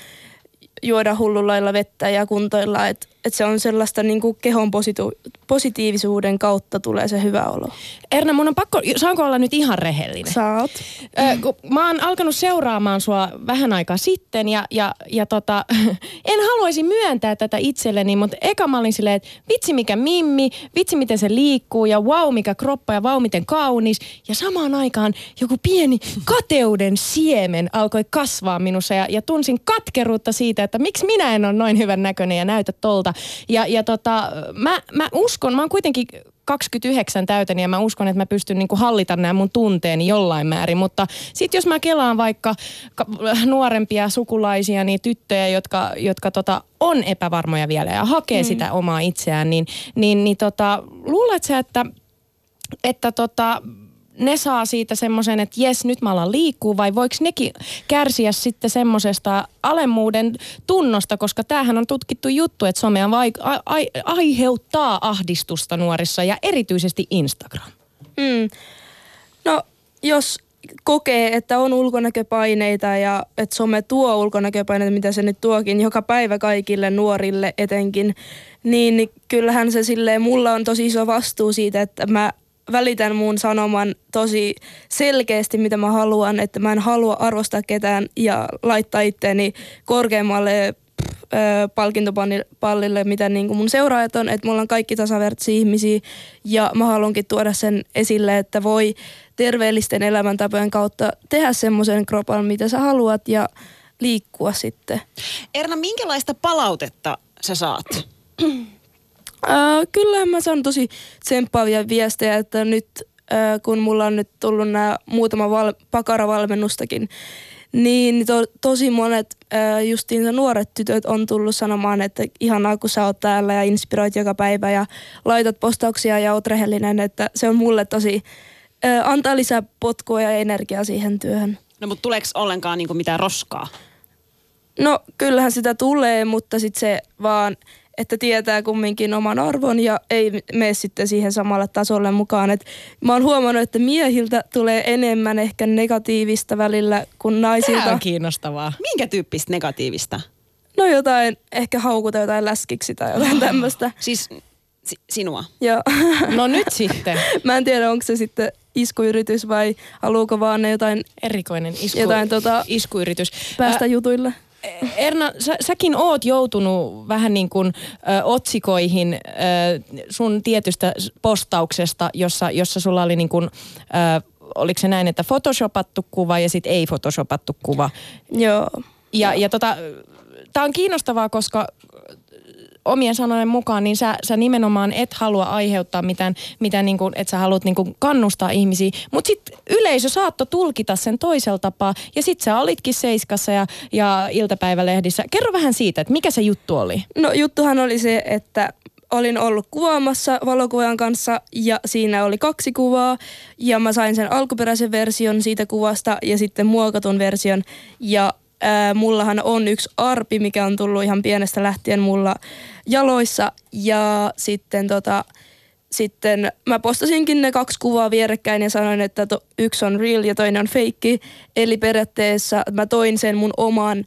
juoda hullulla vettä ja kuntoilla. Että et se on sellaista niin kuin kehon positu- positiivisuuden kautta tulee se hyvä olo. Erna, mun on pakko, saanko olla nyt ihan rehellinen? Saat. Ö, kun mä oon alkanut seuraamaan sua vähän aikaa sitten ja, ja, ja tota, (laughs) en haluaisi myöntää tätä itselleni, mutta eka mä olin silleen, että vitsi mikä mimmi, vitsi miten se liikkuu ja wow mikä kroppa ja wow miten kaunis. Ja samaan aikaan joku pieni kateuden siemen alkoi kasvaa minussa ja, ja tunsin katkeruutta siitä, että miksi minä en ole noin hyvän näköinen ja näytä tolta. Ja, ja tota, mä, mä uskon, mä oon kuitenkin 29 täytäni ja mä uskon, että mä pystyn niinku hallita nämä mun tunteeni jollain määrin. Mutta sitten jos mä kelaan vaikka ka- nuorempia sukulaisia, niin tyttöjä, jotka, jotka tota, on epävarmoja vielä ja hakee mm. sitä omaa itseään, niin, niin, niin tota, luulet sä, että, että tota, ne saa siitä semmoisen, että jes, nyt mä alan liikkuu, vai voiko nekin kärsiä sitten semmoisesta alemmuuden tunnosta, koska tämähän on tutkittu juttu, että somea vaik- a- a- aiheuttaa ahdistusta nuorissa ja erityisesti Instagram. Mm. No jos kokee, että on ulkonäköpaineita ja että some tuo ulkonäköpaineita, mitä se nyt tuokin joka päivä kaikille nuorille etenkin, niin, niin kyllähän se silleen, mulla on tosi iso vastuu siitä, että mä välitän mun sanoman tosi selkeästi, mitä mä haluan, että mä en halua arvostaa ketään ja laittaa itteeni korkeammalle palkintopallille, mitä niin kuin mun seuraajat on, että mulla on kaikki tasavertaisia ihmisiä ja mä haluankin tuoda sen esille, että voi terveellisten elämäntapojen kautta tehdä semmoisen kropan, mitä sä haluat ja liikkua sitten. Erna, minkälaista palautetta sä saat? (clears throat) Ää, kyllä mä saan tosi tsemppaavia viestejä, että nyt ää, kun mulla on nyt tullut nämä muutama val- pakaravalmennustakin, niin to, tosi monet ää, justiinsa nuoret tytöt on tullut sanomaan, että ihanaa kun sä oot täällä ja inspiroit joka päivä ja laitat postauksia ja oot rehellinen, että se on mulle tosi, ää, antaa lisää potkua ja energiaa siihen työhön. No mutta tuleeko ollenkaan niinku mitään roskaa? No kyllähän sitä tulee, mutta sitten se vaan, että tietää kumminkin oman arvon ja ei mene sitten siihen samalle tasolle mukaan. Et mä oon huomannut, että miehiltä tulee enemmän ehkä negatiivista välillä kuin Tämä naisilta. on kiinnostavaa. Minkä tyyppistä negatiivista? No jotain, ehkä haukuta jotain läskiksi tai jotain tämmöistä. Siis si- sinua. Ja No nyt sitten. (laughs) mä en tiedä, onko se sitten iskuyritys vai haluuko vaan ne jotain Erikoinen isku, Jotain tota- iskuyritys. päästä Ä, jutuille. Erna, sä, säkin oot joutunut vähän niin kuin ö, otsikoihin ö, sun tietystä postauksesta, jossa, jossa sulla oli niin kuin, ö, oliko se näin, että photoshopattu kuva ja sitten ei photoshopattu kuva. Joo. Ja, ja tota, tämä on kiinnostavaa, koska omien sanojen mukaan, niin sä, sä nimenomaan et halua aiheuttaa mitään, mitään niin kuin, että sä haluat niin kuin kannustaa ihmisiä. Mutta sitten yleisö saatto tulkita sen toisella tapaa. Ja sitten sä olitkin Seiskassa ja, ja iltapäivälehdissä. Kerro vähän siitä, että mikä se juttu oli? No juttuhan oli se, että olin ollut kuvaamassa valokuvan kanssa ja siinä oli kaksi kuvaa ja mä sain sen alkuperäisen version siitä kuvasta ja sitten muokatun version ja ää, mullahan on yksi arpi, mikä on tullut ihan pienestä lähtien mulla jaloissa ja sitten tota, sitten mä postasinkin ne kaksi kuvaa vierekkäin ja sanoin, että to, yksi on real ja toinen on feikki. Eli periaatteessa mä toin sen mun oman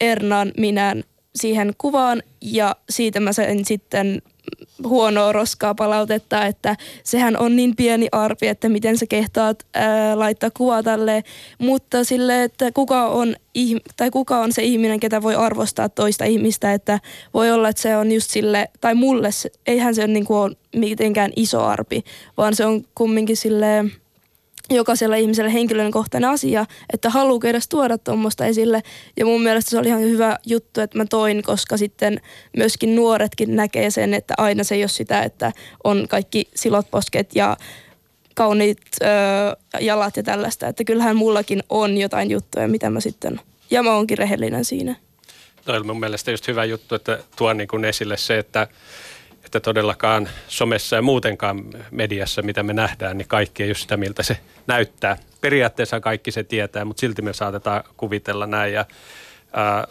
Ernan minän siihen kuvaan ja siitä mä sain sitten huonoa roskaa palautetta, että sehän on niin pieni arpi, että miten sä kehtaat ää, laittaa kuvaa tälle, mutta sille, että kuka on, ihm- tai kuka on se ihminen, ketä voi arvostaa toista ihmistä, että voi olla, että se on just sille, tai mulle, eihän se ole niin kuin mitenkään iso arpi, vaan se on kumminkin silleen, jokaisella ihmisellä henkilökohtainen asia, että haluuko edes tuoda tuommoista esille. Ja mun mielestä se oli ihan hyvä juttu, että mä toin, koska sitten myöskin nuoretkin näkee sen, että aina se ei ole sitä, että on kaikki silot posket ja kauniit ö, jalat ja tällaista. Että kyllähän mullakin on jotain juttuja, mitä mä sitten, ja mä oonkin rehellinen siinä. Toi oli mun mielestä just hyvä juttu, että tuo niin esille se, että, että todellakaan somessa ja muutenkaan mediassa, mitä me nähdään, niin kaikki ei just sitä, miltä se näyttää. Periaatteessa kaikki se tietää, mutta silti me saatetaan kuvitella näin ja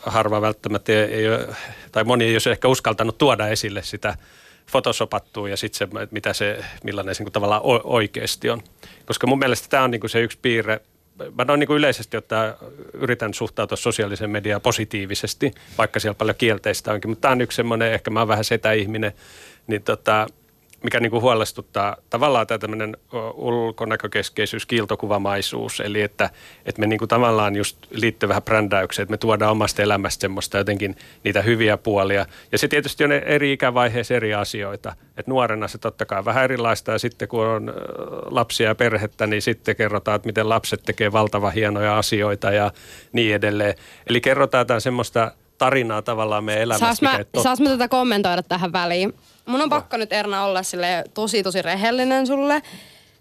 harva välttämättä ei, ole, tai moni ei ole ehkä uskaltanut tuoda esille sitä photosopattua ja sitten se, mitä se, millainen se niin tavallaan oikeasti on. Koska mun mielestä tämä on niin kuin se yksi piirre, mä noin niin kuin yleisesti ottaa, yritän suhtautua sosiaaliseen mediaan positiivisesti, vaikka siellä paljon kielteistä onkin, mutta tämä on yksi semmoinen, ehkä mä oon vähän setäihminen, niin tota, mikä niin kuin huolestuttaa tavallaan tämä tämmöinen ulkonäkökeskeisyys, kiiltokuvamaisuus, eli että, että me niin kuin tavallaan just liittyy vähän brändäykseen, että me tuodaan omasta elämästä semmoista jotenkin niitä hyviä puolia. Ja se tietysti on eri ikävaiheessa eri asioita. Että nuorena se totta kai vähän erilaista ja sitten kun on lapsia ja perhettä, niin sitten kerrotaan, että miten lapset tekee valtavan hienoja asioita ja niin edelleen. Eli kerrotaan jotain semmoista tarinaa tavallaan meidän elämästä. Saas mä, saas mä tätä kommentoida tähän väliin? Mun on pakko nyt Erna olla sille tosi tosi rehellinen sulle.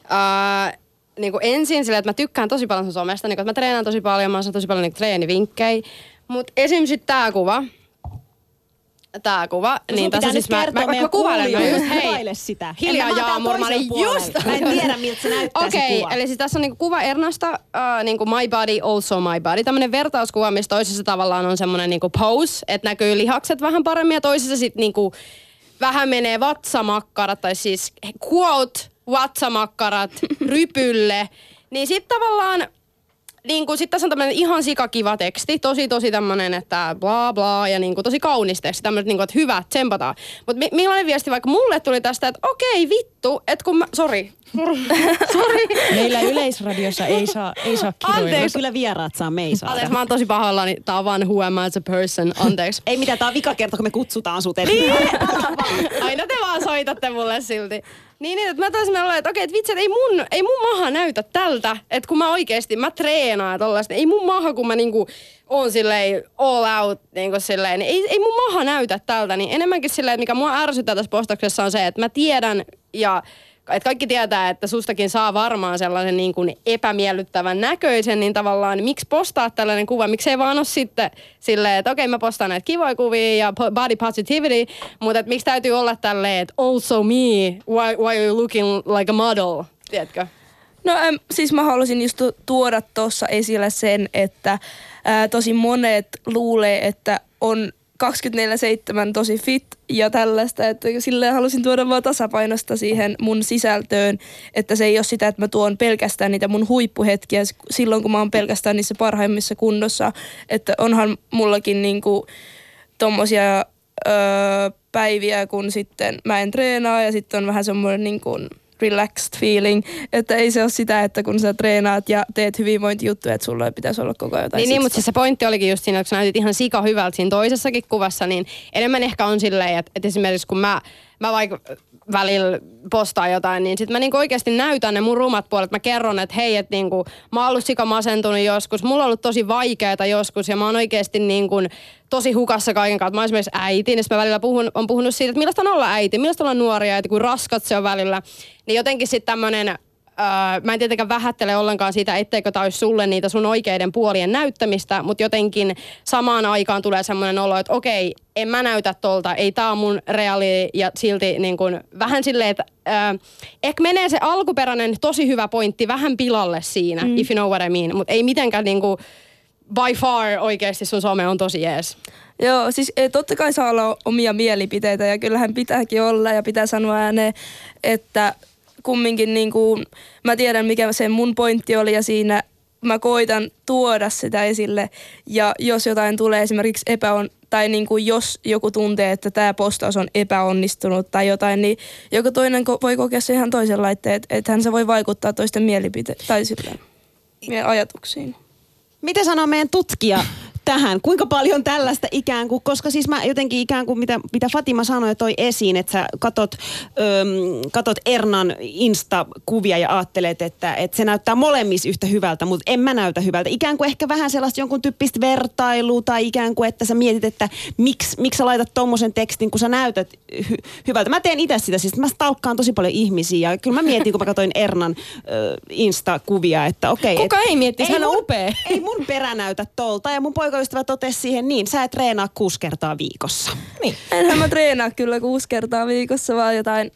Uh, niin kuin ensin silleen, että mä tykkään tosi paljon sun somesta, niin kuin, että mä treenaan tosi paljon, mä saan tosi paljon niin treenivinkkejä. Mutta esimerkiksi tää kuva, tää kuva, No niin pitää nyt mä, kertoa mä, mä, kuvailen, mä just, hei, sitä. hiljaa Jaamur, mä olin just... Mä en tiedä, miltä se näyttää Okei, kuva. eli siis tässä on niinku kuva Ernasta, uh, niinku my body, also my body. Tämmönen vertauskuva, missä toisessa tavallaan on semmoinen niinku pose, että näkyy lihakset vähän paremmin ja toisessa sitten niinku vähän menee vatsamakkarat, tai siis quote, vatsamakkarat (laughs) rypylle. Niin sitten tavallaan niin kuin, sit tässä on tämmöinen ihan sikakiva teksti, tosi tosi tämmöinen, että bla bla ja niin kuin, tosi kaunis teksti, tämmöinen, niin kuin, että hyvä, tsempataan. Mutta mi- millainen viesti vaikka mulle tuli tästä, että okei vittu, että kun mä, sori, sori, (laughs) Meillä yleisradiossa ei saa, ei saa kiroilla. Anteeksi. Kyllä vieraat saa, me ei saada. Anteeksi, mä oon tosi pahoillani, tää on vaan who am I as a person, anteeksi. Ei mitään, tää on vika kerta, kun me kutsutaan sut. Eli (laughs) Aina te vaan soitatte mulle silti. Niin, niin, että mä taisin olla, että okei, että vitsi, että ei mun, ei mun maha näytä tältä, että kun mä oikeesti, mä treenaan tollaista, ei mun maha, kun mä niinku on silleen all out, niinku silleen, niin ei, ei mun maha näytä tältä, niin enemmänkin silleen, että mikä mua ärsyttää tässä postauksessa on se, että mä tiedän ja että kaikki tietää, että sustakin saa varmaan sellaisen niin kuin epämiellyttävän näköisen, niin tavallaan miksi postaa tällainen kuva? Miksi ei vaan ole sitten silleen, että okei mä postaan näitä kivoja kuvia ja body positivity, mutta että miksi täytyy olla tälleen, että also me, why, why are you looking like a model, tiedätkö? No äm, siis mä haluaisin just tu- tuoda tuossa esille sen, että ää, tosi monet luulee, että on 24-7 tosi fit ja tällaista, että silleen halusin tuoda vaan tasapainosta siihen mun sisältöön, että se ei ole sitä, että mä tuon pelkästään niitä mun huippuhetkiä silloin, kun mä oon pelkästään niissä parhaimmissa kunnossa, että onhan mullakin niinku tommosia öö, päiviä, kun sitten mä en treenaa ja sitten on vähän semmoinen niin kuin relaxed feeling, että ei se ole sitä, että kun sä treenaat ja teet hyvinvointijuttuja, että sulla ei pitäisi olla koko ajan jotain Niin, niin mutta siis se pointti olikin just siinä, että kun sä näytit ihan sika hyvältä siinä toisessakin kuvassa, niin enemmän ehkä on silleen, että, että esimerkiksi kun mä, mä vaikka välillä postaan jotain, niin sitten mä niinku oikeasti näytän ne mun rumat puolet. Mä kerron, että hei, että niinku, mä oon ollut sika masentunut joskus, mulla on ollut tosi vaikeaa joskus ja mä oon oikeasti niinku tosi hukassa kaiken kautta. Mä oon esimerkiksi äiti, niin mä välillä puhun, on puhunut siitä, että millaista on olla äiti, millaista olla nuoria äiti, kuin raskat se on välillä. Niin jotenkin sitten tämmönen Öö, mä en tietenkään vähättele ollenkaan siitä, etteikö tämä olisi sulle niitä sun oikeiden puolien näyttämistä, mutta jotenkin samaan aikaan tulee semmoinen olo, että okei, en mä näytä tolta, ei tää on mun reaali ja silti niin kun, vähän silleen, että öö, ehkä menee se alkuperäinen tosi hyvä pointti vähän pilalle siinä, mm. if you know what I mean, mutta ei mitenkään niin kuin, by far oikeasti sun some on tosi jees. Joo, siis eh, totta kai saa olla omia mielipiteitä ja kyllähän pitääkin olla ja pitää sanoa ääneen, että kumminkin niin kuin, mä tiedän mikä se mun pointti oli ja siinä mä koitan tuoda sitä esille ja jos jotain tulee esimerkiksi epäon, tai niin kuin jos joku tuntee, että tämä postaus on epäonnistunut tai jotain, niin joku toinen ko- voi kokea se ihan toisen laitteen, että et hän se voi vaikuttaa toisten mielipiteisiin tai silleen, mie- ajatuksiin. Mitä sanoo meidän tutkija tähän? Kuinka paljon tällaista ikään kuin, koska siis mä jotenkin ikään kuin, mitä, mitä Fatima sanoi ja toi esiin, että sä katot, öm, katot Ernan Insta-kuvia ja ajattelet, että, että se näyttää molemmissa yhtä hyvältä, mutta en mä näytä hyvältä. Ikään kuin ehkä vähän sellaista jonkun tyyppistä vertailua tai ikään kuin, että sä mietit, että miksi, miksi sä laitat tommosen tekstin, kun sä näytät hy- hyvältä. Mä teen itse sitä, siis mä stalkkaan tosi paljon ihmisiä ja kyllä mä mietin, kun mä katsoin Ernan ö, Insta-kuvia, että okei. Kuka et- ei miettisi, hän on mun- upea. Ei mun perä näytä tolta ja mun poikaystävä totesi siihen niin, sä et treenaa kuusi kertaa viikossa. Niin. Enhän mä treenaa kyllä kuusi kertaa viikossa, vaan jotain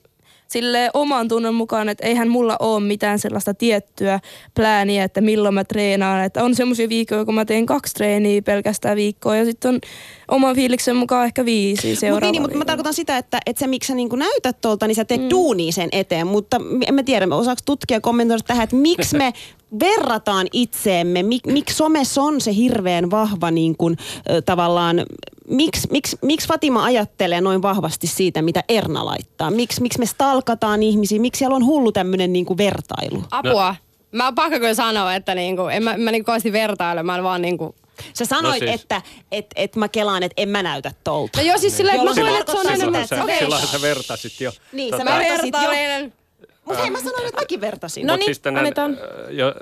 sille oman tunnon mukaan, että eihän mulla ole mitään sellaista tiettyä plääniä, että milloin mä treenaan. Että on semmoisia viikkoja, kun mä teen kaksi treeniä pelkästään viikkoa ja sitten on oman fiiliksen mukaan ehkä viisi Mutta seuraavaa niin, niin, mutta mä tarkoitan sitä, että, että se miksi sä niin näytät tuolta, niin sä teet mm. duunia sen eteen. Mutta en mä tiedä, osaako tutkija kommentoida tähän, että miksi me (laughs) verrataan itseemme, mik, miksi somessa on se hirveän vahva niin kuin, tavallaan, miksi, miksi, miksi Fatima ajattelee noin vahvasti siitä, mitä Erna laittaa? Miksi, miksi me stalkataan ihmisiä? Miksi siellä on hullu tämmöinen niin kuin vertailu? Apua. Mä oon pakko kyllä sanoa, että niinku, en mä, mä niinku kovasti vertaile, mä vaan niinku... Sä sanoit, No siis. että et, et mä kelaan, että en mä näytä tolta. No joo, siis silleen, että mä koen, että se on sitä, silloinhan, että sä, sä sä vertasit jo. Niin, sä Tota, Mä vertasit jo. Mutta hei, mä sanoin, että mäkin vertasin. No Mut niin, siis tänään, annetaan. jo,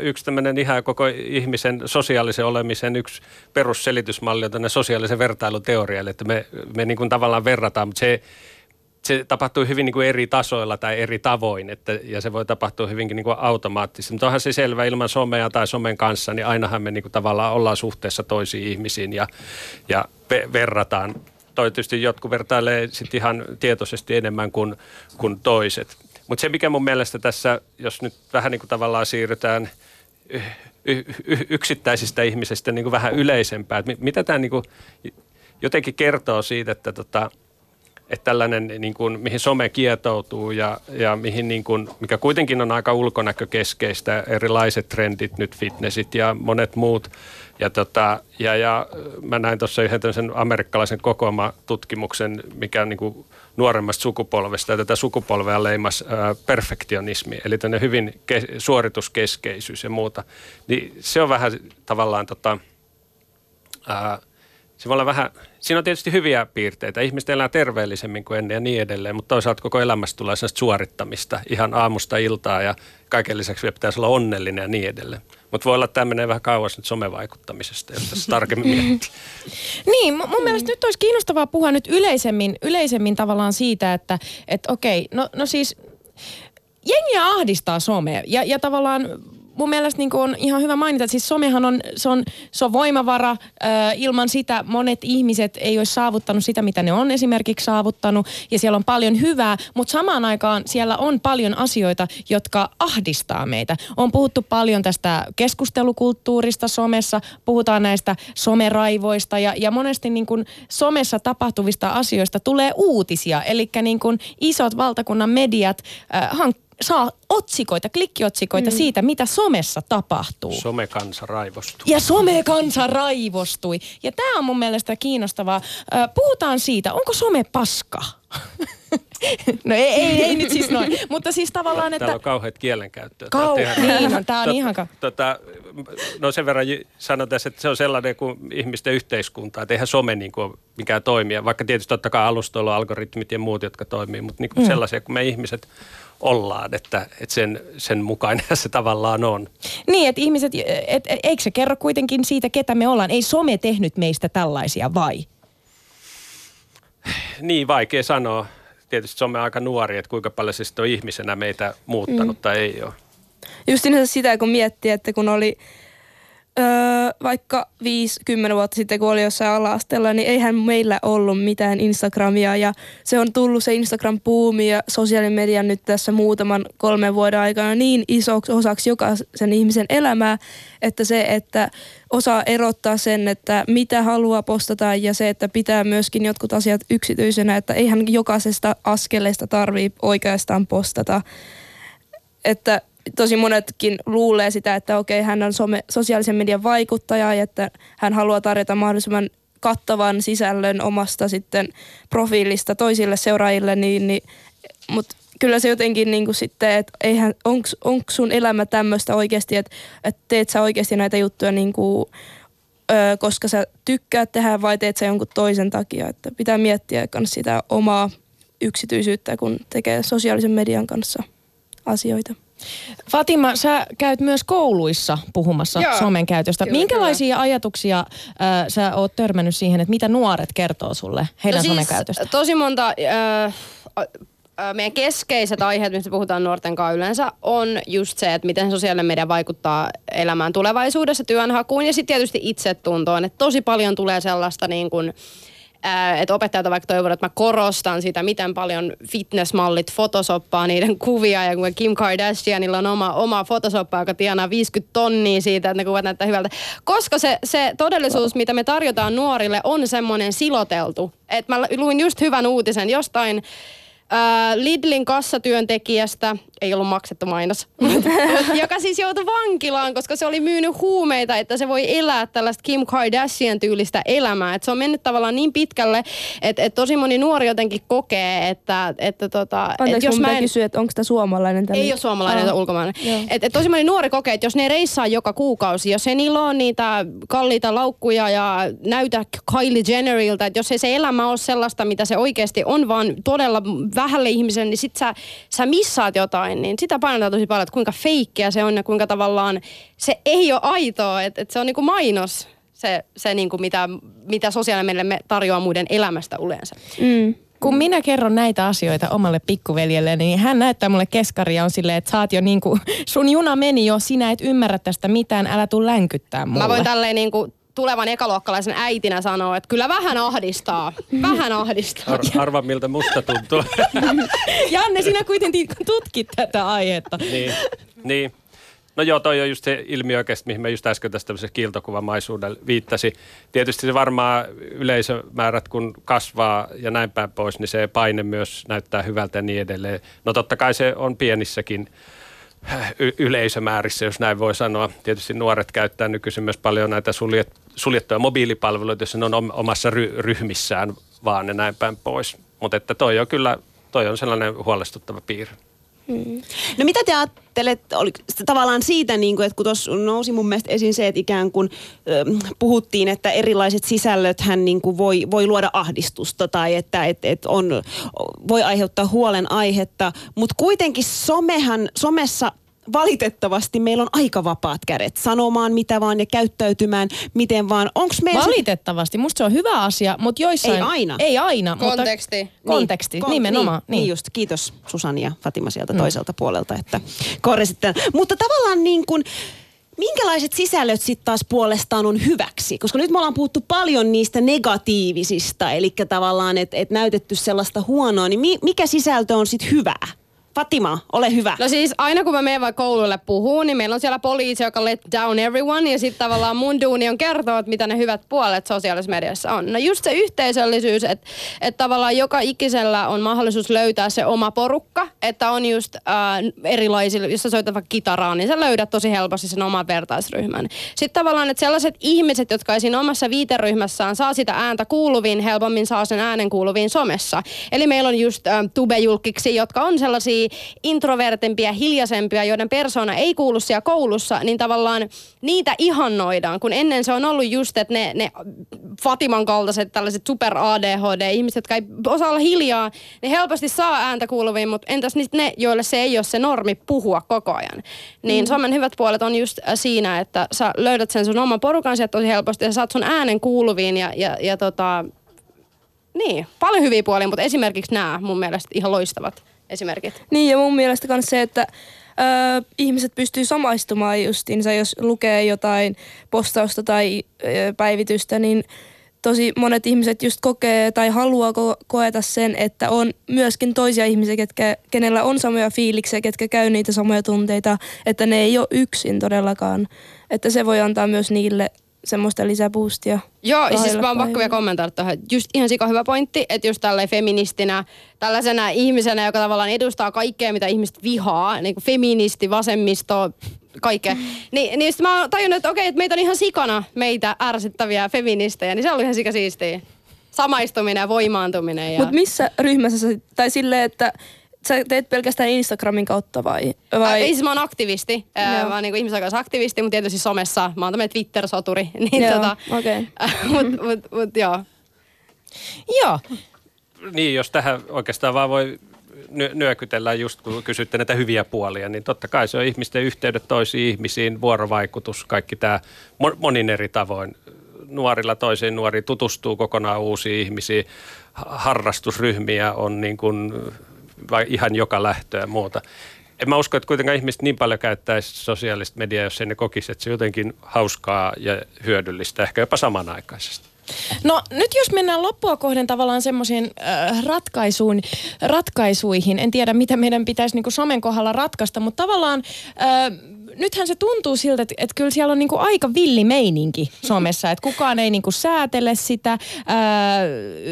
yksi tämmöinen ihan koko ihmisen sosiaalisen olemisen yksi perusselitysmalli on tämmöinen sosiaalisen vertailun teoria, eli että me, me niin kuin tavallaan verrataan, mutta se, se tapahtuu hyvin niin kuin eri tasoilla tai eri tavoin, että, ja se voi tapahtua hyvinkin niin kuin automaattisesti. Mutta onhan se selvä ilman somea tai somen kanssa, niin ainahan me niin kuin tavallaan ollaan suhteessa toisiin ihmisiin ja, ja ve- verrataan. Toi tietysti jotkut vertailee sit ihan tietoisesti enemmän kuin, kuin toiset. Mutta se, mikä mun mielestä tässä, jos nyt vähän niin kuin tavallaan siirrytään y- y- y- yksittäisistä ihmisistä niin kuin vähän yleisempään, että mi- mitä tämä niin kuin jotenkin kertoo siitä, että tota, että tällainen, niin kuin, mihin some kietoutuu ja, ja mihin, niin kuin, mikä kuitenkin on aika ulkonäkökeskeistä, erilaiset trendit, nyt fitnessit ja monet muut. Ja, tota, ja, ja mä näin tuossa yhden tämmöisen amerikkalaisen kokoama-tutkimuksen, mikä on niin kuin nuoremmasta sukupolvesta, ja tätä sukupolvea leimas ää, perfektionismi, eli tämmöinen hyvin ke- suorituskeskeisyys ja muuta. Niin se on vähän tavallaan tota, ää, se voi olla vähän, siinä on tietysti hyviä piirteitä. Ihmiset elää terveellisemmin kuin ennen ja niin edelleen, mutta toisaalta koko elämästä tulee suorittamista ihan aamusta iltaa ja kaiken lisäksi vielä pitäisi olla onnellinen ja niin edelleen. Mutta voi olla, että tämä menee vähän kauas nyt somevaikuttamisesta, jos tässä tarkemmin (laughs) miettii. Niin, mun mm. mielestä nyt olisi kiinnostavaa puhua nyt yleisemmin, yleisemmin tavallaan siitä, että et okei, no, no siis jengiä ahdistaa some ja, ja tavallaan mun mielestä niin on ihan hyvä mainita, että siis somehan on, se on, se on voimavara. Äh, ilman sitä monet ihmiset ei olisi saavuttanut sitä, mitä ne on esimerkiksi saavuttanut. Ja siellä on paljon hyvää, mutta samaan aikaan siellä on paljon asioita, jotka ahdistaa meitä. On puhuttu paljon tästä keskustelukulttuurista somessa, puhutaan näistä someraivoista ja, ja monesti niin kuin somessa tapahtuvista asioista tulee uutisia. Eli niin isot valtakunnan mediat äh, saa otsikoita, klikkiotsikoita mm. siitä, mitä somessa tapahtuu. Somekansa raivostui. Ja somekansa raivostui. Ja tämä on mun mielestä kiinnostavaa. Puhutaan siitä, onko some paska? (laughs) (laughs) no ei, ei, ei nyt siis noin. Mutta siis tavallaan, että... Täällä on kauheat kielenkäyttöä. Kau... Niin on, tää on ihan... Ka... Tota, no sen verran sanon tässä, että se on sellainen kuin ihmisten yhteiskunta, että eihän some niin kuin mikään toimia, vaikka tietysti totta kai alustoilla on algoritmit ja muut, jotka toimii, mutta niin kuin mm. sellaisia kuin me ihmiset ollaan, että, että sen, sen mukainen (laughs) se tavallaan on. Niin, että ihmiset, et, et, eikö se kerro kuitenkin siitä, ketä me ollaan? Ei some tehnyt meistä tällaisia, vai? Niin, vaikea sanoa. Tietysti some on aika nuori, että kuinka paljon se on ihmisenä meitä muuttanut mm. tai ei ole. Just sitä, kun miettii, että kun oli öö, vaikka 5-10 vuotta sitten, kun oli jossain ala niin eihän meillä ollut mitään Instagramia ja se on tullut se Instagram-puumi ja sosiaalinen media nyt tässä muutaman kolmen vuoden aikana niin isoksi osaksi jokaisen ihmisen elämää, että se, että osaa erottaa sen, että mitä haluaa postata ja se, että pitää myöskin jotkut asiat yksityisenä, että eihän jokaisesta askeleesta tarvii oikeastaan postata. Että tosi monetkin luulee sitä, että okei, hän on some, sosiaalisen median vaikuttaja ja että hän haluaa tarjota mahdollisimman kattavan sisällön omasta sitten profiilista toisille seuraajille, niin, niin mutta kyllä se jotenkin niin kuin sitten, että eihän, onks, onks sun elämä tämmöistä oikeasti, että, että teet sä oikeasti näitä juttuja niin kuin, ö, koska sä tykkäät tehdä vai teet sä jonkun toisen takia, että pitää miettiä myös sitä omaa yksityisyyttä, kun tekee sosiaalisen median kanssa asioita. Fatima, sä käyt myös kouluissa puhumassa Joo, somen käytöstä. Kyllä, Minkälaisia kyllä. ajatuksia äh, sä oot törmännyt siihen, että mitä nuoret kertoo sulle heidän no siis, somen käytöstä? Tosi monta... Äh, meidän keskeiset aiheet, mistä puhutaan nuorten kanssa yleensä, on just se, että miten sosiaalinen media vaikuttaa elämään tulevaisuudessa, työnhakuun ja sitten tietysti itsetuntoon. Että tosi paljon tulee sellaista niin kuin, että opettajat vaikka toivovat, että mä korostan sitä, miten paljon fitnessmallit fotosoppaa niiden kuvia ja kun Kim Kardashianilla on oma, oma fotosoppa, joka tienaa 50 tonnia siitä, että ne kuvat näyttää hyvältä. Koska se, se todellisuus, mitä me tarjotaan nuorille, on semmoinen siloteltu. Että mä luin just hyvän uutisen jostain Äh, Lidlin kassatyöntekijästä, ei ollut maksettu mainos, (laughs) joka siis joutui vankilaan, koska se oli myynyt huumeita, että se voi elää tällaista Kim Kardashian tyylistä elämää. Et se on mennyt tavallaan niin pitkälle, että et tosi moni nuori jotenkin kokee, että... että tota, Anteeksi, et jos mä en... kysyä, että onko tämä suomalainen? Tämä ei ole suomalainen, tämä ulkomainen. Et, et tosi moni nuori kokee, että jos ne reissaa joka kuukausi, jos ei niillä ole niitä kalliita laukkuja ja näytä Kylie Jenneriltä, että jos ei se elämä ole sellaista, mitä se oikeasti on, vaan todella vähälle ihmiselle, niin sit sä, sä missaat jotain, niin sitä painotetaan tosi paljon, että kuinka feikkiä se on ja kuinka tavallaan se ei ole aitoa, että, että se on niinku mainos se, se niinku mitä, mitä sosiaalinen meille tarjoaa muiden elämästä yleensä. Mm kun minä kerron näitä asioita omalle pikkuveljelle, niin hän näyttää mulle keskaria ja on silleen, että saat jo niin kuin, sun juna meni jo, sinä et ymmärrä tästä mitään, älä tuu länkyttää mulle. Mä voin tälleen niin kuin tulevan ekaluokkalaisen äitinä sanoa, että kyllä vähän ahdistaa. Vähän ahdistaa. Ar- arva miltä musta tuntuu. (laughs) Janne, sinä kuitenkin tutkit tätä aihetta. niin, niin. No joo, toi on just se ilmiö oikeasti, mihin mä just äsken tästä tämmöisessä kiiltokuvamaisuudella viittasi. Tietysti se varmaan yleisömäärät, kun kasvaa ja näin päin pois, niin se paine myös näyttää hyvältä ja niin edelleen. No totta kai se on pienissäkin yleisömäärissä, jos näin voi sanoa. Tietysti nuoret käyttää nykyisin myös paljon näitä suljet, suljettuja mobiilipalveluita, jos ne on omassa ry- ryhmissään vaan ja näin päin pois. Mutta että toi on kyllä, toi on sellainen huolestuttava piirre. No mitä te ajattelette, oli tavallaan siitä, niin kuin, että kun tuossa nousi mun mielestä esiin se, että ikään kuin ö, puhuttiin, että erilaiset sisällöthän niin kuin voi, voi luoda ahdistusta tai että et, et on, voi aiheuttaa huolen aihetta, mutta kuitenkin somehan, somessa valitettavasti meillä on aika vapaat kädet sanomaan mitä vaan ja käyttäytymään miten vaan. Onko meillä... Valitettavasti. Musta se on hyvä asia, mutta joissain... Ei aina. Ei aina. Konteksti. Mutta konteksti, Kon- nimenomaan. Niin, niin just. Kiitos Susani ja Fatima sieltä mm. toiselta puolelta, että korjasit tämän. Mutta tavallaan niin kuin, minkälaiset sisällöt sitten taas puolestaan on hyväksi? Koska nyt me ollaan puhuttu paljon niistä negatiivisista, eli tavallaan, että et näytetty sellaista huonoa, niin mi- mikä sisältö on sitten hyvää? Fatima, ole hyvä. No siis aina kun mä menen vaikka koululle puhuu, niin meillä on siellä poliisi, joka let down everyone. Ja sitten tavallaan mun duuni on kertoa, että mitä ne hyvät puolet sosiaalisessa mediassa on. No just se yhteisöllisyys, että, että tavallaan joka ikisellä on mahdollisuus löytää se oma porukka. Että on just äh, erilaisilla, jos sä soitat vaikka kitaraa, niin sä löydät tosi helposti sen oman vertaisryhmän. Sitten tavallaan, että sellaiset ihmiset, jotka ei siinä omassa viiteryhmässään saa sitä ääntä kuuluviin, helpommin saa sen äänen kuuluviin somessa. Eli meillä on just äh, tubejulkiksi, jotka on sellaisia introvertempia, hiljaisempia, joiden persona ei kuulu siellä koulussa, niin tavallaan niitä ihannoidaan, kun ennen se on ollut just, että ne, ne Fatiman kaltaiset tällaiset super ADHD-ihmiset, jotka ei osaa olla hiljaa, ne helposti saa ääntä kuuluviin, mutta entäs ne, joille se ei ole se normi puhua koko ajan. Niin mm. somen hyvät puolet on just äh, siinä, että sä löydät sen sun oman porukan sieltä tosi helposti ja saat sun äänen kuuluviin ja, ja, ja tota, niin, paljon hyviä puolia, mutta esimerkiksi nämä mun mielestä ihan loistavat esimerkit. Niin ja mun mielestä myös se, että ö, ihmiset pystyy samaistumaan justiinsa, jos lukee jotain postausta tai ö, päivitystä, niin tosi monet ihmiset just kokee tai haluaa ko- koeta sen, että on myöskin toisia ihmisiä, ketkä, kenellä on samoja fiiliksiä, ketkä käy niitä samoja tunteita, että ne ei ole yksin todellakaan. Että se voi antaa myös niille semmoista lisäboostia. Joo, ja siis mä oon pakko vielä kommentoida tuohon. Just ihan sika hyvä pointti, että just tälleen feministinä, tällaisena ihmisenä, joka tavallaan edustaa kaikkea, mitä ihmiset vihaa, niin kuin feministi, vasemmisto, kaikkea. (laughs) Niin, niin sitten mä oon tajunnut, että okei, että meitä on ihan sikana meitä ärsyttäviä feministejä, niin se on ollut ihan sika siistiä. Samaistuminen ja voimaantuminen. Ja... Mutta missä ryhmässä sä, tai silleen, että sä teet pelkästään Instagramin kautta vai? Vai? vai? Ei siis mä oon aktivisti. Ää, Joo. mä oon niinku ihmisoikeusaktivisti, mutta tietysti somessa. Mä oon tämmönen Twitter-soturi. (laughs) Niin Joo, tota, okei. (laughs) mut, mut, mut, joo. Joo. Niin, jos tähän oikeastaan vaan voi ny- nyökytellä just kun kysytte näitä hyviä puolia, niin totta kai se on ihmisten yhteydet toisiin ihmisiin, vuorovaikutus, kaikki tämä monin eri tavoin. Nuorilla toisiin nuoriin tutustuu kokonaan uusiin ihmisiin, ha- harrastusryhmiä on niin kuin vai ihan joka lähtöä ja muuta. En mä usko, että kuitenkaan ihmiset niin paljon käyttäisi sosiaalista mediaa, jos ei ne kokisi, että se jotenkin hauskaa ja hyödyllistä, ehkä jopa samanaikaisesti. No nyt jos mennään loppua kohden tavallaan semmoisiin äh, ratkaisuun, ratkaisuihin, en tiedä mitä meidän pitäisi niinku somen kohdalla ratkaista, mutta tavallaan äh, nythän se tuntuu siltä, että, että kyllä siellä on niinku aika villi meininki somessa, että kukaan ei niinku säätele sitä. Ää,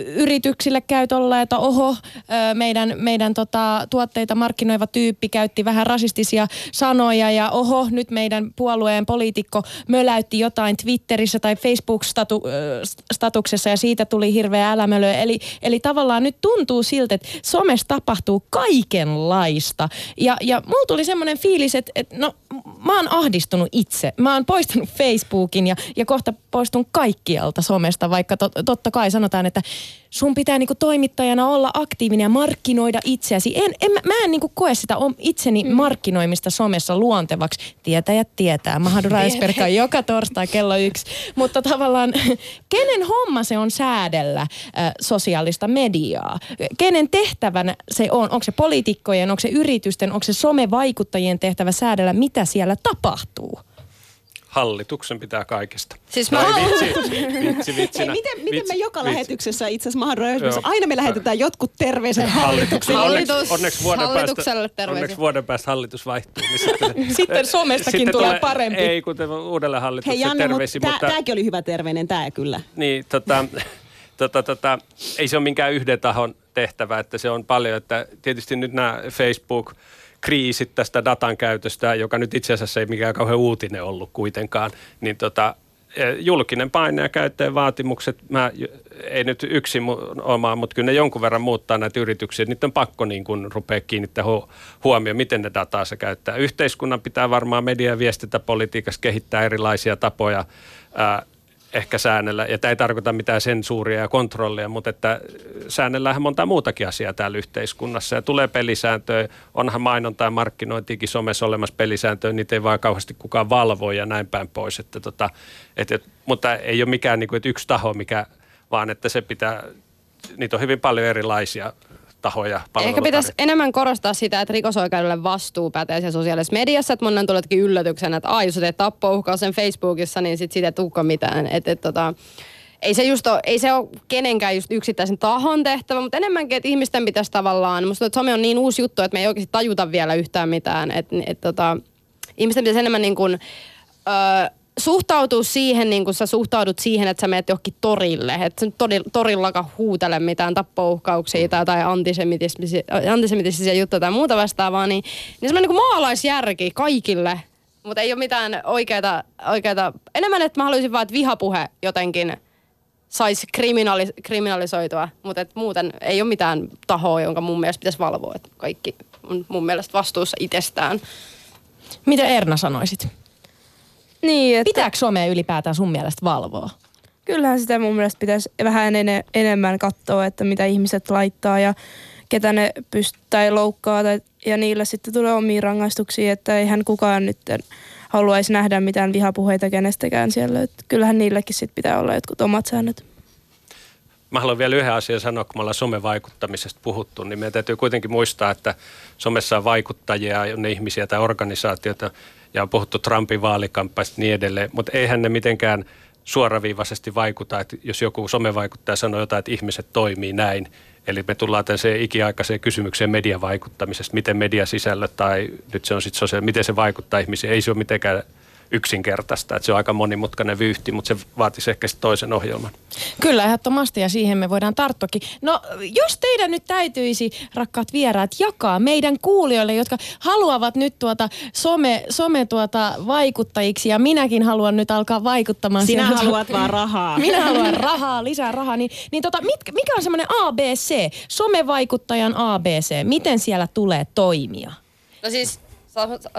yrityksille käy tolla, että oho, ää, meidän, meidän tota, tuotteita markkinoiva tyyppi käytti vähän rasistisia sanoja ja oho, nyt meidän puolueen poliitikko möläytti jotain Twitterissä tai Facebook-statuksessa ja siitä tuli hirveä älämölö. Eli, eli tavallaan nyt tuntuu siltä, että somessa tapahtuu kaikenlaista. Ja, ja mulla tuli semmoinen fiilis, että, että no mä oon ahdistunut itse. Mä oon poistanut Facebookin ja, ja kohta poistun kaikkialta somesta, vaikka to, totta kai sanotaan, että sun pitää niinku toimittajana olla aktiivinen ja markkinoida itseäsi. En, en, mä, mä en niinku koe sitä itseni mm. markkinoimista somessa luontevaksi. Tietäjät tietää. Esperka on joka torstai kello yksi. Mutta tavallaan, kenen homma se on säädellä äh, sosiaalista mediaa? Kenen tehtävänä se on? Onko se poliitikkojen, onko se yritysten, onko se somevaikuttajien tehtävä säädellä, mitä siellä tapahtuu? Hallituksen pitää kaikesta. Siis No mä- ei vitsi, vitsi, vitsinä. Hei, miten, miten Vitsi, me joka vitsi. lähetyksessä itse asiassa aina me lähetetään jotkut terveiset hallitukselle. Hallitus- onneksi, onneksi, vuoden hallitukselle päästä, terveisiä. onneksi vuoden päästä hallitus vaihtuu. Niin sitten, (laughs) Sitten somestakin tulee parempi. Ei, kuten uudelle hallitukselle Hei Janne, mutta terveisiä, tää, mutta tääkin oli hyvä terveinen, tää kyllä. niin, tota, tota, tota, ei se ole minkään yhden tahon tehtävä, että se on paljon, että tietysti nyt nämä Facebook kriisit tästä datan käytöstä, joka nyt itse asiassa ei mikään kauhean uutinen ollut kuitenkaan, niin tota, eh, julkinen paine ja käyttäjän vaatimukset, mä, ei nyt yksin omaa, mutta kyllä ne jonkun verran muuttaa näitä yrityksiä. Niitä on pakko niin kuin rupea kiinnittää huomioon, miten ne dataa se käyttää. Yhteiskunnan pitää varmaan media- ja viestintäpolitiikassa kehittää erilaisia tapoja ää, ehkä säännellä, ja tämä ei tarkoita mitään sensuuria ja kontrollia, mutta että säännellään monta muutakin asiaa täällä yhteiskunnassa. Ja tulee pelisääntöjä, onhan mainonta ja markkinointiikin somessa olemassa pelisääntöjä, niitä ei vaan kauheasti kukaan valvo ja näin päin pois, että tota, et, et, mutta ei ole mikään niin kuin, että yksi taho, mikä, vaan että se pitää, niitä on hyvin paljon erilaisia tahoja. Ehkä pitäisi enemmän korostaa sitä, että rikosoikeudelle vastuu pätee siellä sosiaalisessa mediassa, että monen tuletkin yllätyksenä, että ai, jos teet sen Facebookissa, niin sit siitä ei tulekaan mitään. Et, et, tota, ei se, just ole, ei se ole kenenkään just yksittäisen tahon tehtävä, mutta enemmänkin, että ihmisten pitäisi tavallaan, musta että some on niin uusi juttu, että me ei oikeasti tajuta vielä yhtään mitään, että et, tota, ihmisten pitäisi enemmän niin kuin, öö, suhtautua siihen, niin kuin sä suhtaudut siihen, että sä menet johonkin torille. Että sä torillakaan huutele mitään tappouhkauksia tai, tai antisemitistisiä, juttuja tai muuta vastaavaa, niin, niin semmoinen niin maalaisjärki kaikille. Mutta ei ole mitään oikeita, oikeita, enemmän, että mä haluaisin vaan, että vihapuhe jotenkin saisi kriminaali, kriminalisoitua, mutta et muuten ei ole mitään tahoa, jonka mun mielestä pitäisi valvoa. Että kaikki on mun mielestä vastuussa itsestään. Mitä Erna sanoisit? Niin, että... Pitääkö somea ylipäätään sun mielestä valvoa? Kyllähän sitä mun mielestä pitäisi vähän en- enemmän katsoa, että mitä ihmiset laittaa ja ketä ne pyst- tai loukkaa tai, ja niille sitten tulee omia rangaistuksia, että eihän kukaan nyt haluaisi nähdä mitään vihapuheita kenestäkään siellä. Että kyllähän niillekin sitten pitää olla jotkut omat säännöt. Mä haluan vielä yhden asian sanoa, kun me ollaan somevaikuttamisesta puhuttu, niin meidän täytyy kuitenkin muistaa, että somessa on vaikuttajia, on ne ihmisiä tai organisaatioita, ja on puhuttu Trumpin vaalikampanjasta niin edelleen, mutta eihän ne mitenkään suoraviivaisesti vaikuta, että jos joku somevaikuttaja sanoo jotain, että ihmiset toimii näin, Eli me tullaan tällaiseen ikiaikaiseen kysymykseen mediavaikuttamisesta, miten mediasisällöt tai nyt se on sitten sosiaali, miten se vaikuttaa ihmisiin. Ei se ole mitenkään yksinkertaista. Että se on aika monimutkainen vyyhti, mutta se vaatisi ehkä toisen ohjelman. Kyllä, ehdottomasti ja siihen me voidaan tarttuakin. No, jos teidän nyt täytyisi, rakkaat vieraat, jakaa meidän kuulijoille, jotka haluavat nyt tuota some, some tuota vaikuttajiksi ja minäkin haluan nyt alkaa vaikuttamaan. Sinä siihen. haluat vaan rahaa. Minä haluan rahaa, lisää rahaa. Niin, niin tota, mitkä, mikä on semmoinen ABC, somevaikuttajan ABC? Miten siellä tulee toimia? No siis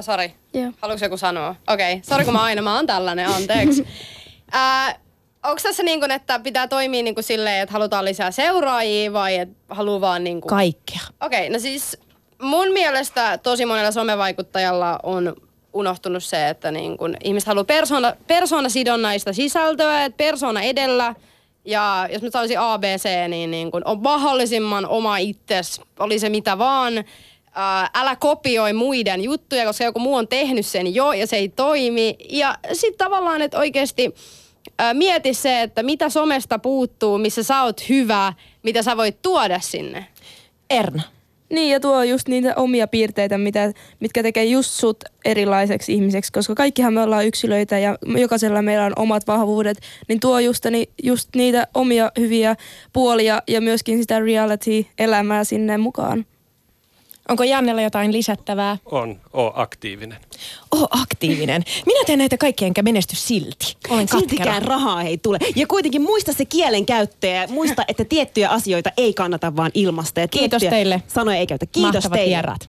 Sori. Yeah. Haluatko joku sanoa? Okei. Okay. Sori kun mä aina mä oon tällainen, anteeksi. (laughs) äh, onko tässä niin kuin, että pitää toimia niin kuin silleen, että halutaan lisää seuraajia vai että haluaa vaan niin kuin... Kaikkea. Okei, okay, no siis mun mielestä tosi monella somevaikuttajalla on unohtunut se, että niin kun ihmiset haluaa persoona, persoonasidonnaista sisältöä, että persoona edellä. Ja jos mä sanoisin ABC, niin, niin kun on mahdollisimman oma itses, oli se mitä vaan ää, älä kopioi muiden juttuja, koska joku muu on tehnyt sen jo ja se ei toimi. Ja sitten tavallaan, että oikeasti ää, mieti se, että mitä somesta puuttuu, missä sä oot hyvä, mitä sä voit tuoda sinne. Erna. Niin, ja tuo just niitä omia piirteitä, mitä, mitkä tekee just sut erilaiseksi ihmiseksi, koska kaikkihan me ollaan yksilöitä ja jokaisella meillä on omat vahvuudet, niin tuo just, ni, just niitä omia hyviä puolia ja myöskin sitä reality-elämää sinne mukaan. Onko Jannella jotain lisättävää? On, oo aktiivinen. Oo aktiivinen. Minä teen näitä kaikkea enkä menesty silti. Olen Siltikään rahaa ei tule. Ja kuitenkin muista se kielen käyttäjä. Muista, että tiettyjä asioita ei kannata vaan ilmasta. Ja Kiitos teille. Sanoja ei käytä. Kiitos Mahtavat teille. Vieraat.